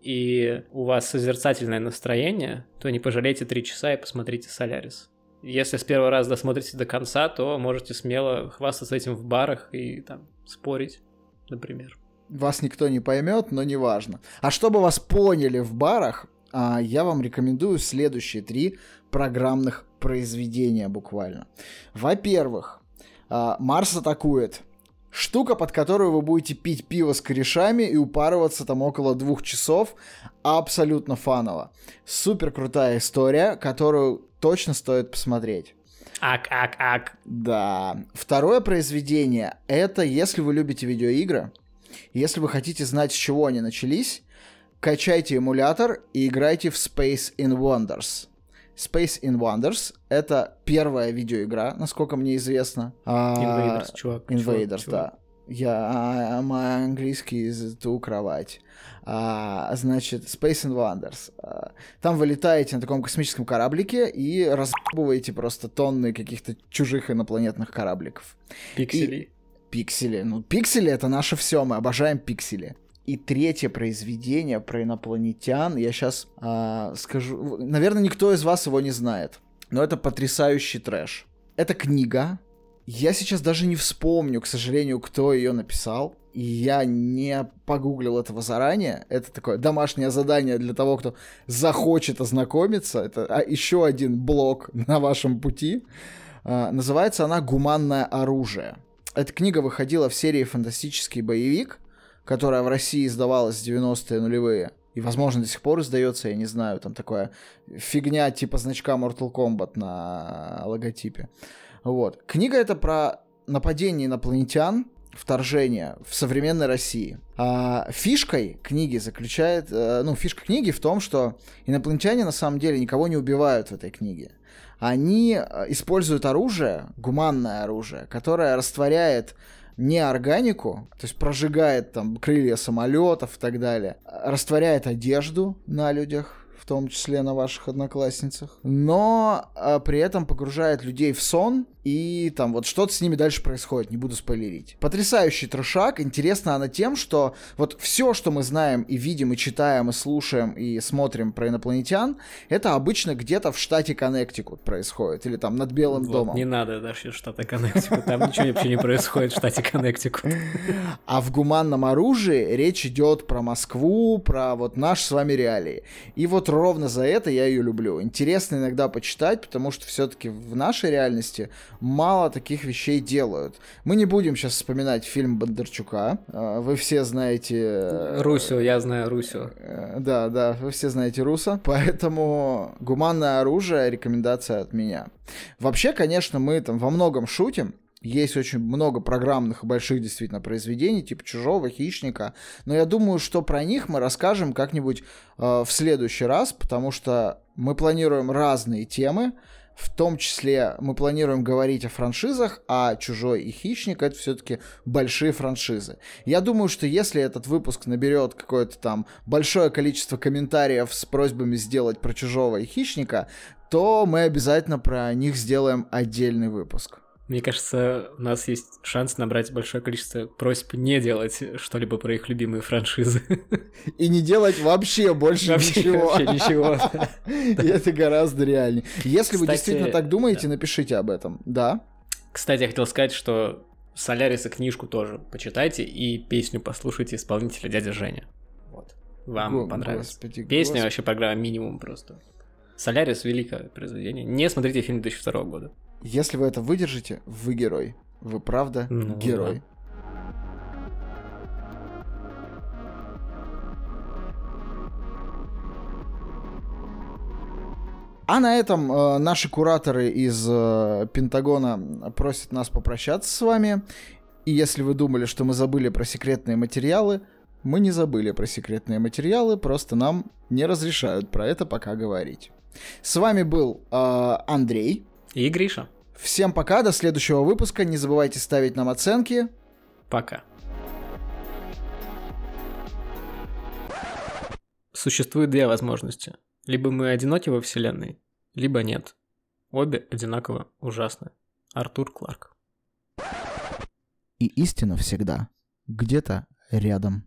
и у вас созерцательное настроение, то не пожалейте три часа и посмотрите «Солярис». Если с первого раза досмотрите до конца, то можете смело хвастаться этим в барах и там спорить, например.
Вас никто не поймет, но неважно. А чтобы вас поняли в барах, а, я вам рекомендую следующие три программных произведения буквально. Во-первых, а, Марс атакует Штука, под которую вы будете пить пиво с корешами и упарываться там около двух часов, абсолютно фаново. Супер крутая история, которую точно стоит посмотреть.
Ак, ак, ак.
Да. Второе произведение — это если вы любите видеоигры, если вы хотите знать, с чего они начались, качайте эмулятор и играйте в Space in Wonders. Space in Wonders — это первая видеоигра, насколько мне известно.
А, Invaders, чувак.
Invaders, чувак, да. Я, мой английский из ту кровать. А, значит, Space in Wonders. А, там вы летаете на таком космическом кораблике и разбываете просто тонны каких-то чужих инопланетных корабликов.
Пикселей. И...
Пиксели. Ну, пиксели это наше все, мы обожаем пиксели. И третье произведение про инопланетян, я сейчас э, а, скажу, наверное, никто из вас его не знает, но это потрясающий трэш. Это книга, я сейчас даже не вспомню, к сожалению, кто ее написал, и я не погуглил этого заранее. Это такое домашнее задание для того, кто захочет ознакомиться. Это а, еще один блок на вашем пути. А, называется она «Гуманное оружие». Эта книга выходила в серии «Фантастический боевик», которая в России издавалась в 90-е нулевые, и, возможно, до сих пор издается, я не знаю, там такая фигня типа значка Mortal Kombat на логотипе. Вот. Книга это про нападение инопланетян, вторжение в современной России. А фишкой книги заключает, э, ну, фишка книги в том, что инопланетяне на самом деле никого не убивают в этой книге. Они э, используют оружие, гуманное оружие, которое растворяет не органику, то есть прожигает там крылья самолетов и так далее, растворяет одежду на людях, в том числе на ваших одноклассницах, но а, при этом погружает людей в сон и там вот что-то с ними дальше происходит, не буду спойлерить. Потрясающий трешак, интересна она тем, что вот все, что мы знаем и видим, и читаем, и слушаем, и смотрим про инопланетян, это обычно где-то в штате Коннектикут происходит, или там над Белым
Вот,
домом.
Не надо даже штата Коннектикут, там ничего вообще не происходит в штате Коннектикут. [LAUGHS]
А в гуманном оружии речь идет про Москву, про вот наш с вами реалии. И вот ровно за это я ее люблю. Интересно иногда почитать, потому что все-таки в нашей реальности мало таких вещей делают. Мы не будем сейчас вспоминать фильм Бондарчука. А, Вы все знаете... э,
Русю, я знаю Русю.
э, Да, да, вы все знаете Руса. Поэтому гуманное оружие рекомендация от меня. Вообще, конечно, мы там во многом шутим. Есть очень много программных и больших действительно произведений, типа «Чужого», «Хищника». Но я думаю, что про них мы расскажем как-нибудь э, в следующий раз, потому что мы планируем разные темы. В том числе мы планируем говорить о франшизах, а «Чужой» и «Хищник» — это все-таки большие франшизы. Я думаю, что если этот выпуск наберет какое-то там большое количество комментариев с просьбами сделать про «Чужого» и «Хищника», то мы обязательно про них сделаем отдельный выпуск.
Мне кажется, у нас есть шанс набрать большое количество просьб не делать что-либо про их любимые франшизы.
И не делать вообще больше
Вообще
ничего.
вообще ничего. [LAUGHS]
И это гораздо реальнее. Если вы действительно так думаете, напишите об этом. Да.
Кстати, я хотел сказать, что Соляриса книжку тоже почитайте и песню послушайте исполнителя дядя Женя. Вот. Вам
Го-
понравится.
господи,
Песня
господи.
вообще программа минимум просто. Солярис великое произведение. Не смотрите фильм 2002 года.
Если вы это выдержите, вы герой. Вы правда
Ну,
герой. А на этом э, наши кураторы из э, Пентагона просят нас попрощаться с вами. И если вы думали, что мы забыли про секретные материалы, мы не забыли про секретные материалы, просто нам не разрешают про это пока говорить. С вами был э, Андрей.
И Гриша.
Всем пока, до следующего выпуска. Не забывайте ставить нам оценки.
Пока. Существует две возможности. Либо мы одиноки во вселенной, либо нет. Обе одинаково ужасны. Артур Кларк.
И истина всегда где-то рядом.